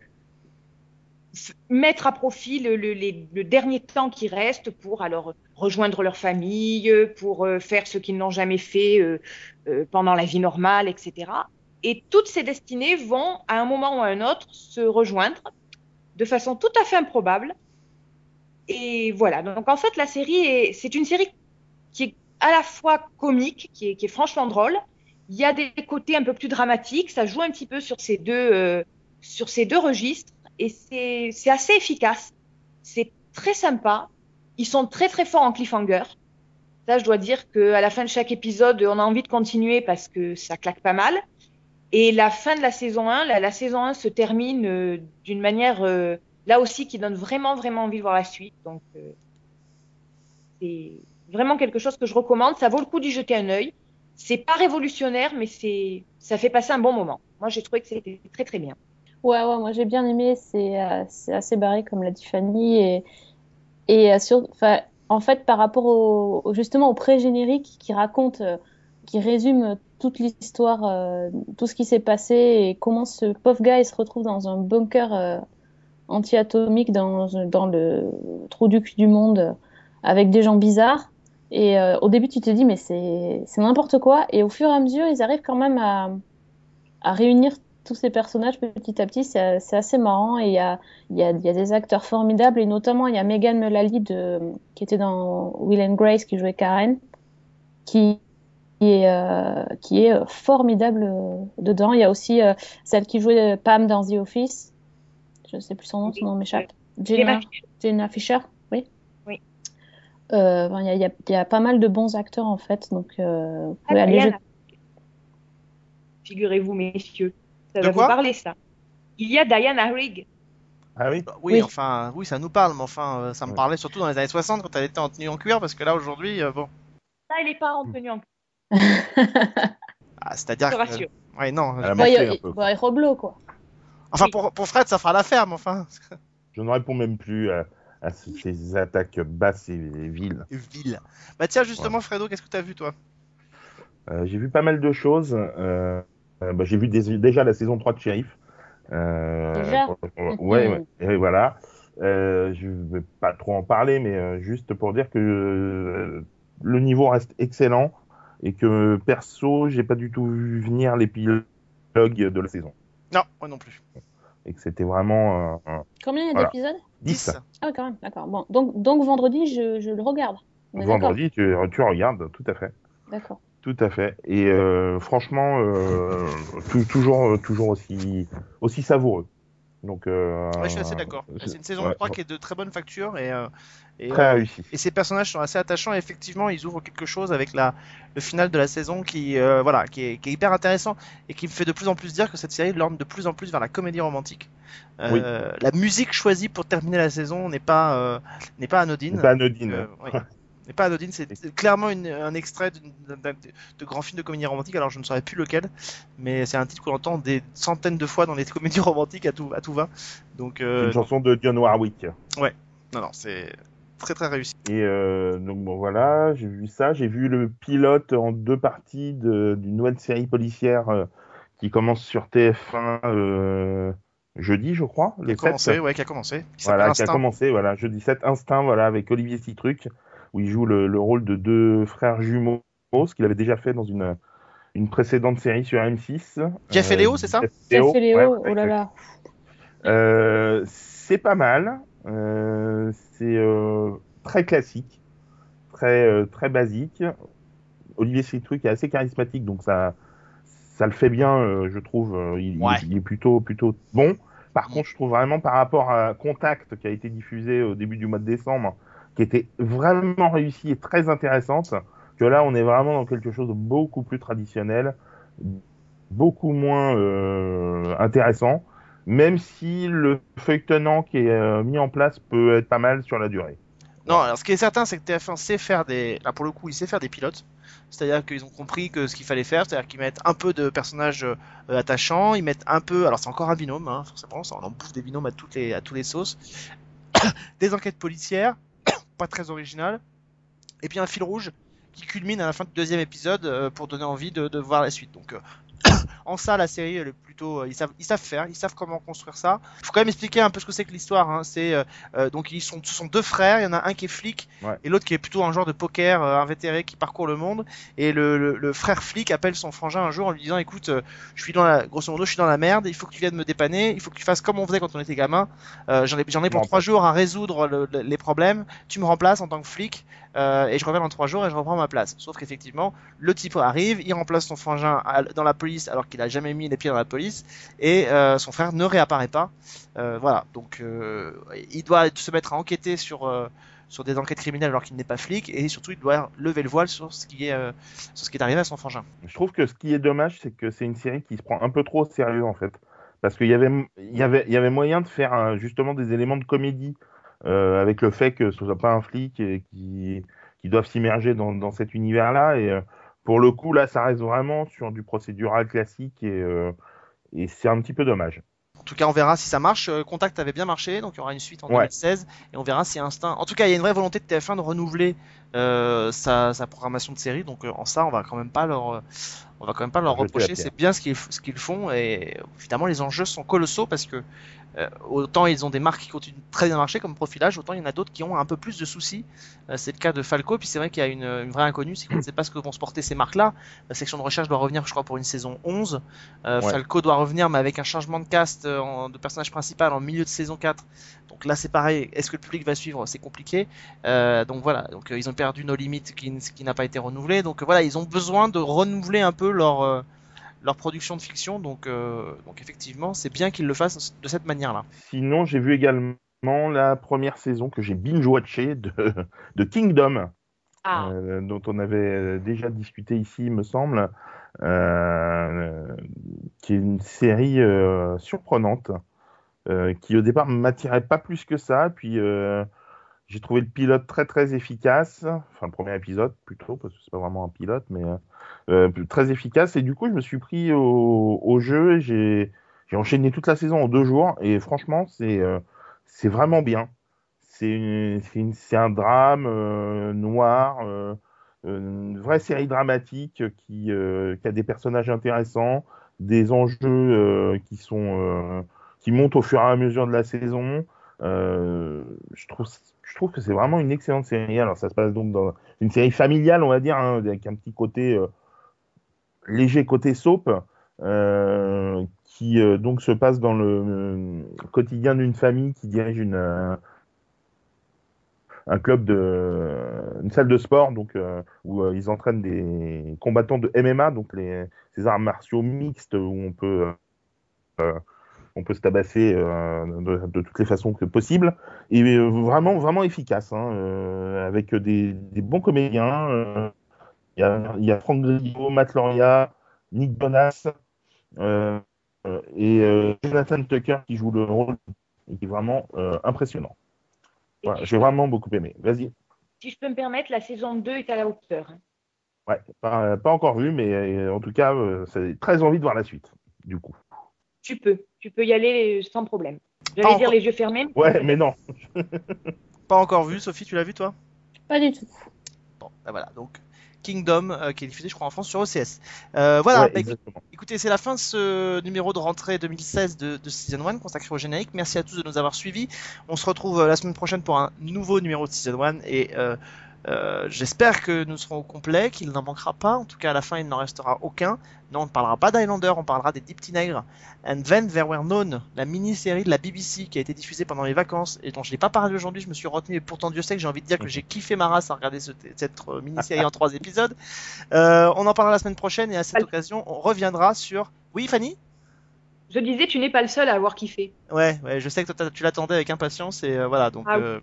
mettre à profit le, le- les- le dernier temps qui reste pour alors rejoindre leur famille, pour euh, faire ce qu'ils n'ont jamais fait euh, euh, pendant la vie normale, etc. Et toutes ces destinées vont à un moment ou à un autre se rejoindre de façon tout à fait improbable. Et voilà. Donc en fait, la série est, c'est une série qui est à la fois comique, qui est, franchement drôle. Il y a des côtés un peu plus dramatiques. Ça joue un petit peu sur ces deux, sur ces deux registres. Et c'est, assez efficace. C'est très sympa. Ils sont très très forts en cliffhanger. Ça, je dois dire que à la fin de chaque épisode, on a envie de continuer parce que ça claque pas mal. Et la fin de la saison 1, la, la saison 1 se termine euh, d'une manière euh, là aussi qui donne vraiment vraiment envie de voir la suite. Donc euh, c'est vraiment quelque chose que je recommande. Ça vaut le coup d'y jeter un œil. C'est pas révolutionnaire, mais c'est ça fait passer un bon moment. Moi, j'ai trouvé que c'était très très bien. Ouais, ouais, moi j'ai bien aimé. C'est euh, assez barré, comme l'a dit Fanny. Et, et euh, sur, en fait, par rapport au, justement au pré-générique qui raconte, euh, qui résume toute l'histoire, euh, tout ce qui s'est passé et comment ce pauvre gars se retrouve dans un bunker anti-atomique dans, dans le trou du du monde avec des gens bizarres. Et au début, tu te dis, mais c'est n'importe quoi. Et au fur et à mesure, ils arrivent quand même à, à réunir tous ces personnages petit à petit. C'est assez marrant. Et il y a, il y, a, il y a des acteurs formidables. Et notamment, il y a Megan Mullally de, qui était dans Will and Grace, qui jouait Karen, qui, qui est, euh, qui est formidable euh, dedans. Il y a aussi euh, celle qui jouait Pam dans The Office. Je ne sais plus son nom, son nom m'échappe. Jenna, Jenna Fisher, oui. Oui. Euh, ben, Il y, a, y pas mal de bons acteurs en fait, donc vous Ah, pouvez aller jeter- Figurez-vous, messieurs, ça De va vous quoi? parler ça. Il y a Diana Rigg. Ah oui? Bah, oui, Oui. enfin, oui, ça nous parle, mais enfin, euh, ça me Ouais. parlait surtout dans les années 60 quand elle était en tenue en cuir, parce que là, aujourd'hui, euh, bon. Là, elle n'est pas en tenue en Ah, C'est-à-dire je que. Ouais, non. Elle a il- un peu. et Roblo, quoi. Enfin, pour, pour Fred, ça fera l'affaire, mais enfin. Je ne réponds même plus à, à ces- attaques basses et viles. Ville. Bah, tiens, justement, Fredo, qu'est-ce que t'as vu, toi? Euh, j'ai vu pas mal de choses. Euh, euh, bah, j'ai vu des- déjà la saison 3 de Sheriff. Euh, Déjà euh, ouais, ouais, et voilà. Euh, je vais pas trop en parler, mais euh, juste pour dire que euh, le niveau reste excellent et que perso, j'ai pas du tout vu venir l'épilogue de la saison. Non, moi non plus. Et que c'était vraiment euh, Combien il y a Voilà. d'épisodes? 10. Ah, quand même, d'accord. Bon, donc, donc vendredi, je, je le regarde. On Vendredi, tu, tu regardes, tout à fait. D'accord. Tout à fait. Et euh, franchement, euh, tou- toujours, toujours aussi, aussi savoureux. Donc, euh, Ouais, je suis assez d'accord. c'est- une saison ouais, 3 qui est de très bonne facture et, euh, et, très euh, et ces personnages sont assez attachants et effectivement ils ouvrent quelque chose avec la, le final de la saison qui, euh, voilà, qui, est, qui est hyper intéressant et qui me fait de plus en plus dire que cette série l'orne de plus en plus vers la comédie romantique. Euh, La musique choisie pour terminer la saison n'est pas, euh, n'est pas anodine. Pas anodine. Euh, oui. N'est pas anodine, c'est clairement une- un extrait de grands films de comédie romantique. Alors je ne saurais plus lequel, mais c'est un titre qu'on entend des centaines de fois dans les comédies romantiques à tout, à tout va. Donc C'est euh, une chanson de Dionne Warwick. non, non, c'est très très réussi. Et euh, donc bon voilà, j'ai vu ça. J'ai vu le pilote en deux parties de- d'une nouvelle série policière euh, qui commence sur TF1 euh, jeudi, je crois. Qui a 7. commencé, ouais, qui a commencé. Qui Voilà, qui a commencé, voilà, jeudi 7, Instinct, voilà, avec Olivier Citruc, où il joue le, le rôle de deux frères jumeaux, ce qu'il avait déjà fait dans une, une précédente série sur M6. Jeff et Euh, Léo, c'est ça Jeff et Léo, ouais, oh là là. Euh, c'est pas mal, euh, c'est euh, très classique, très, euh, très basique. Olivier Citruc est assez charismatique, donc ça, ça le fait bien, euh, je trouve. euh, Il, il- Ouais. il est plutôt, plutôt bon. Par contre, je trouve vraiment par rapport à Contact qui a été diffusé au début du mois de décembre, qui était vraiment réussi et très intéressante, que là, on est vraiment dans quelque chose de beaucoup plus traditionnel, beaucoup moins euh, intéressant, même si le feuilletonnant qui est euh, mis en place peut être pas mal sur la durée. Non, alors ce qui est certain, c'est que TF1 sait faire des. Là, pour le coup, il sait faire des pilotes. C'est-à-dire qu'ils ont compris que ce qu'il fallait faire, c'est-à-dire qu'ils mettent un peu de personnages euh, attachants, ils mettent un peu. Alors, c'est encore un binôme, hein, forcément, on en bouffe des binômes à toutes les, à tous les sauces. des enquêtes policières, pas très originales. Et puis un fil rouge qui culmine à la fin du deuxième épisode euh, pour donner envie de, de voir la suite. Donc, euh, en ça, la série, elle est plutôt. euh, ils, savent, ils savent faire, ils savent comment construire ça. Il faut quand même expliquer un peu ce que c'est que l'histoire. Hein. C'est euh, euh, donc ils sont, ce sont deux frères. Il y en a un qui est flic Ouais. et l'autre qui est plutôt un genre de poker euh, invétéré qui parcourt le monde. Et le, le, le frère flic appelle son frangin un jour en lui disant "Écoute, euh, je suis dans la, grosso modo, je suis dans la merde. Il faut que tu viennes me dépanner. Il faut que tu fasses comme on faisait quand on était gamin. Euh, j'en ai, j'en ai pour trois jours à résoudre le- le- les problèmes. Tu me remplaces en tant que flic euh, et je reviens dans trois jours et je reprends ma place. Sauf qu'effectivement, le type arrive, il remplace son frangin dans la police alors qu'il a jamais mis les pieds dans la police et euh, son frère ne réapparaît pas. Euh, voilà, donc il doit se mettre à enquêter sur sur des enquêtes criminelles alors qu'il n'est pas flic et surtout il doit lever le voile sur ce qui est sur ce qui est arrivé à son frangin. Je trouve que ce qui est dommage, c'est que c'est une série qui se prend un peu trop au sérieux en fait, parce qu'il y avait, y avait, y avait moyen de faire justement des éléments de comédie euh, avec le fait que ce soit pas un flic et qui, qui doivent s'immerger dans, dans cet univers-là. Et euh, pour le coup, là, ça reste vraiment sur du procédural classique et, euh, et c'est un petit peu dommage. En tout cas, on verra si ça marche. Contact avait bien marché, donc il y aura une suite en Ouais. 2016 et on verra si Instinct. En tout cas, il y a une vraie volonté de TF1 de renouveler euh, sa, sa programmation de série, donc euh, en ça, on va quand même pas leur, on va quand même pas leur reprocher. C'est bien ce qu'ils ce qu'ils font et évidemment les enjeux sont colossaux parce que euh, autant ils ont des marques qui continuent très bien marcher comme Profilage, autant il y en a d'autres qui ont un peu plus de soucis. Euh, c'est le cas de Falco, puis c'est vrai qu'il y a une, une vraie inconnue, c'est qu'on ne sait pas ce que vont se porter ces marques-là. La section de recherche doit revenir, je crois, pour une saison 11. Euh, Ouais. Falco doit revenir, mais avec un changement de cast en- de personnage principal en milieu de saison 4. Donc là, c'est pareil. Est-ce que le public va suivre? C'est compliqué. Donc voilà. Donc ils ont perdu nos limites qui, qui n'a pas été renouvelé. Donc voilà, ils ont besoin de renouveler un peu leur leur production de fiction. Donc euh, donc effectivement, c'est bien qu'ils le fassent de cette manière-là. Sinon, j'ai vu également la première saison que j'ai binge-watchée de, de Kingdom. Ah, euh, dont on avait euh, déjà discuté ici, il me semble, euh, qui est une série euh, surprenante, euh, qui au départ ne m'attirait pas plus que ça, puis euh, J'ai trouvé le pilote très très efficace, enfin le premier épisode plutôt, parce que c'est pas vraiment un pilote, mais euh, euh, très efficace. Et du coup, je me suis pris au, au jeu. J'ai enchaîné toute la saison en deux jours, et franchement, c'est euh, c'est vraiment bien. C'est un drame euh, noir, euh, une vraie série dramatique qui, euh, qui a des personnages intéressants, des enjeux qui sont qui montent au fur et à mesure de la saison. Je trouve je trouve que c'est vraiment une excellente série. Alors ça se passe donc dans une série familiale, on va dire, hein, avec un petit côté euh, léger côté soap, euh, qui euh, donc se passe dans le quotidien d'une famille qui dirige une un club de une salle de sport donc où ils entraînent des combattants de MMA donc les ces arts martiaux mixtes où on peut on peut se tabasser euh, de, de toutes les façons que possible et euh, vraiment vraiment efficace hein, euh, avec des, des bons comédiens il y a y a Franck Grillo, Matt Loria, Nick euh, et Jonathan Tucker qui joue le rôle et qui est vraiment impressionnant. Voilà, j'ai vraiment beaucoup aimé. Vas-y. Si je peux me permettre, la saison 2 est à la hauteur. hein. Ouais, pas, pas encore vu, mais en tout cas, c'est très envie de voir la suite, du coup. Tu peux, tu peux y aller sans problème. J'allais dire encore. les yeux fermés. mais- Ouais, mais non. Pas encore vu, Sophie, tu l'as vu toi? Pas du tout. Bon, ben voilà, donc Kingdom, euh, qui est diffusé, je crois, en France sur OCS. Euh, voilà, Ouais, bah, écoutez, c'est la fin de ce numéro de rentrée 2016 de, de Season 1 consacré au générique. Merci à tous de nous avoir suivis. On se retrouve euh, la semaine prochaine pour un nouveau numéro de Season 1 et euh, j'espère que nous serons au complet, qu'il n'en manquera pas. En tout cas, à la fin, il n'en restera aucun. Non, on ne parlera pas d'Highlander, on parlera des Deep Tigres. And Then There Were Known, la mini-série de la BBC qui a été diffusée pendant les vacances et dont je n'ai pas parlé aujourd'hui, je me suis retenu et pourtant Dieu sait que j'ai envie de dire que j'ai kiffé ma race à regarder ce- cette euh, mini-série en trois épisodes. Euh, on en parlera la semaine prochaine et à cette occasion, on reviendra sur... Oui, Fanny? Je disais, tu n'es pas le seul à avoir kiffé. Ouais, ouais, je sais que toi, tu l'attendais avec impatience et euh, voilà, donc... Ah oui. euh.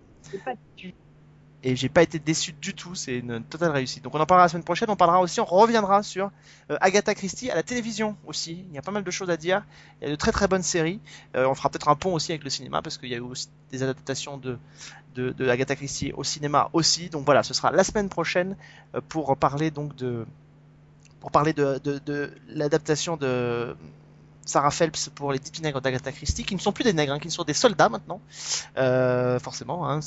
Et j'ai pas été déçu du tout, c'est une totale réussite. Donc on en parlera la semaine prochaine, on parlera aussi, on reviendra sur euh, Agatha Christie à la télévision aussi. Il y a pas mal de choses à dire, il y a de très très bonnes séries. Euh, on fera peut-être un pont aussi avec le cinéma parce qu'il y a eu aussi des adaptations de, de, Agatha Christie au cinéma aussi. Donc voilà, ce sera la semaine prochaine euh, pour parler donc de pour parler de, de, l'adaptation de Sarah Phelps pour les 10 nègres d'Agatha Christie, qui ne sont plus des nègres, hein, qui sont des soldats maintenant. Forcément, hein,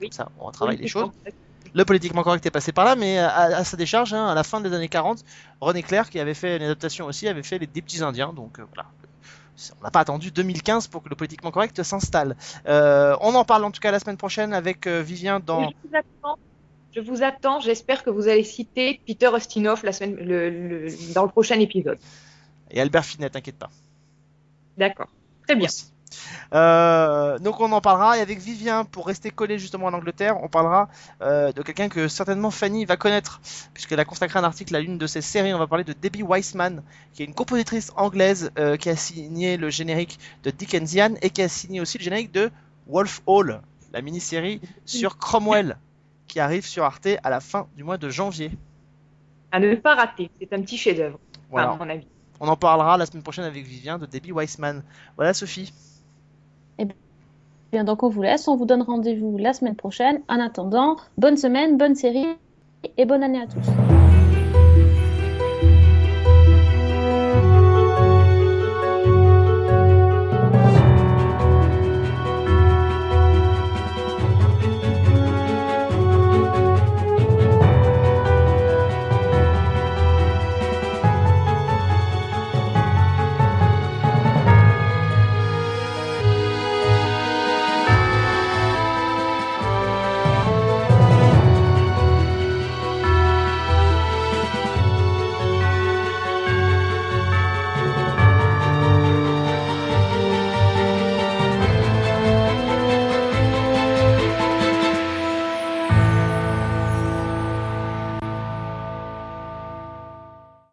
Oui. ça, on travaille les choses. Le politiquement correct est passé par là, mais à, à sa décharge, hein, à la fin des années 40, René Clair, qui avait fait une adaptation aussi, avait fait les des petits Indiens, donc euh, voilà. On n'a pas attendu 2015 pour que le politiquement correct s'installe. Euh, on en parle en tout cas la semaine prochaine avec euh, Vivien dans. Je vous attends. J'espère que vous allez citer Peter Ustinov la semaine, le- le- dans le prochain épisode. Et Albert Finet, t'inquiète pas. D'accord. Très bien. Euh, donc on en parlera et avec Vivien pour rester collé justement en Angleterre, on parlera euh, de quelqu'un que certainement Fanny va connaître puisqu'elle a consacré un article à l'une de ses séries. On va parler de Debbie Weissman qui est une compositrice anglaise euh, qui a signé le générique de Dickensian et qui a signé aussi le générique de Wolf Hall, la mini-série sur Cromwell qui arrive sur Arte à la fin du mois de janvier. À ne pas rater. C'est un petit chef-d'œuvre, Voilà. à mon avis. On en parlera la semaine prochaine avec Vivien de Debbie Weissman. Voilà Sophie. Bien, donc on vous laisse, on vous donne rendez-vous la semaine prochaine. En attendant, bonne semaine, bonne série et bonne année à tous.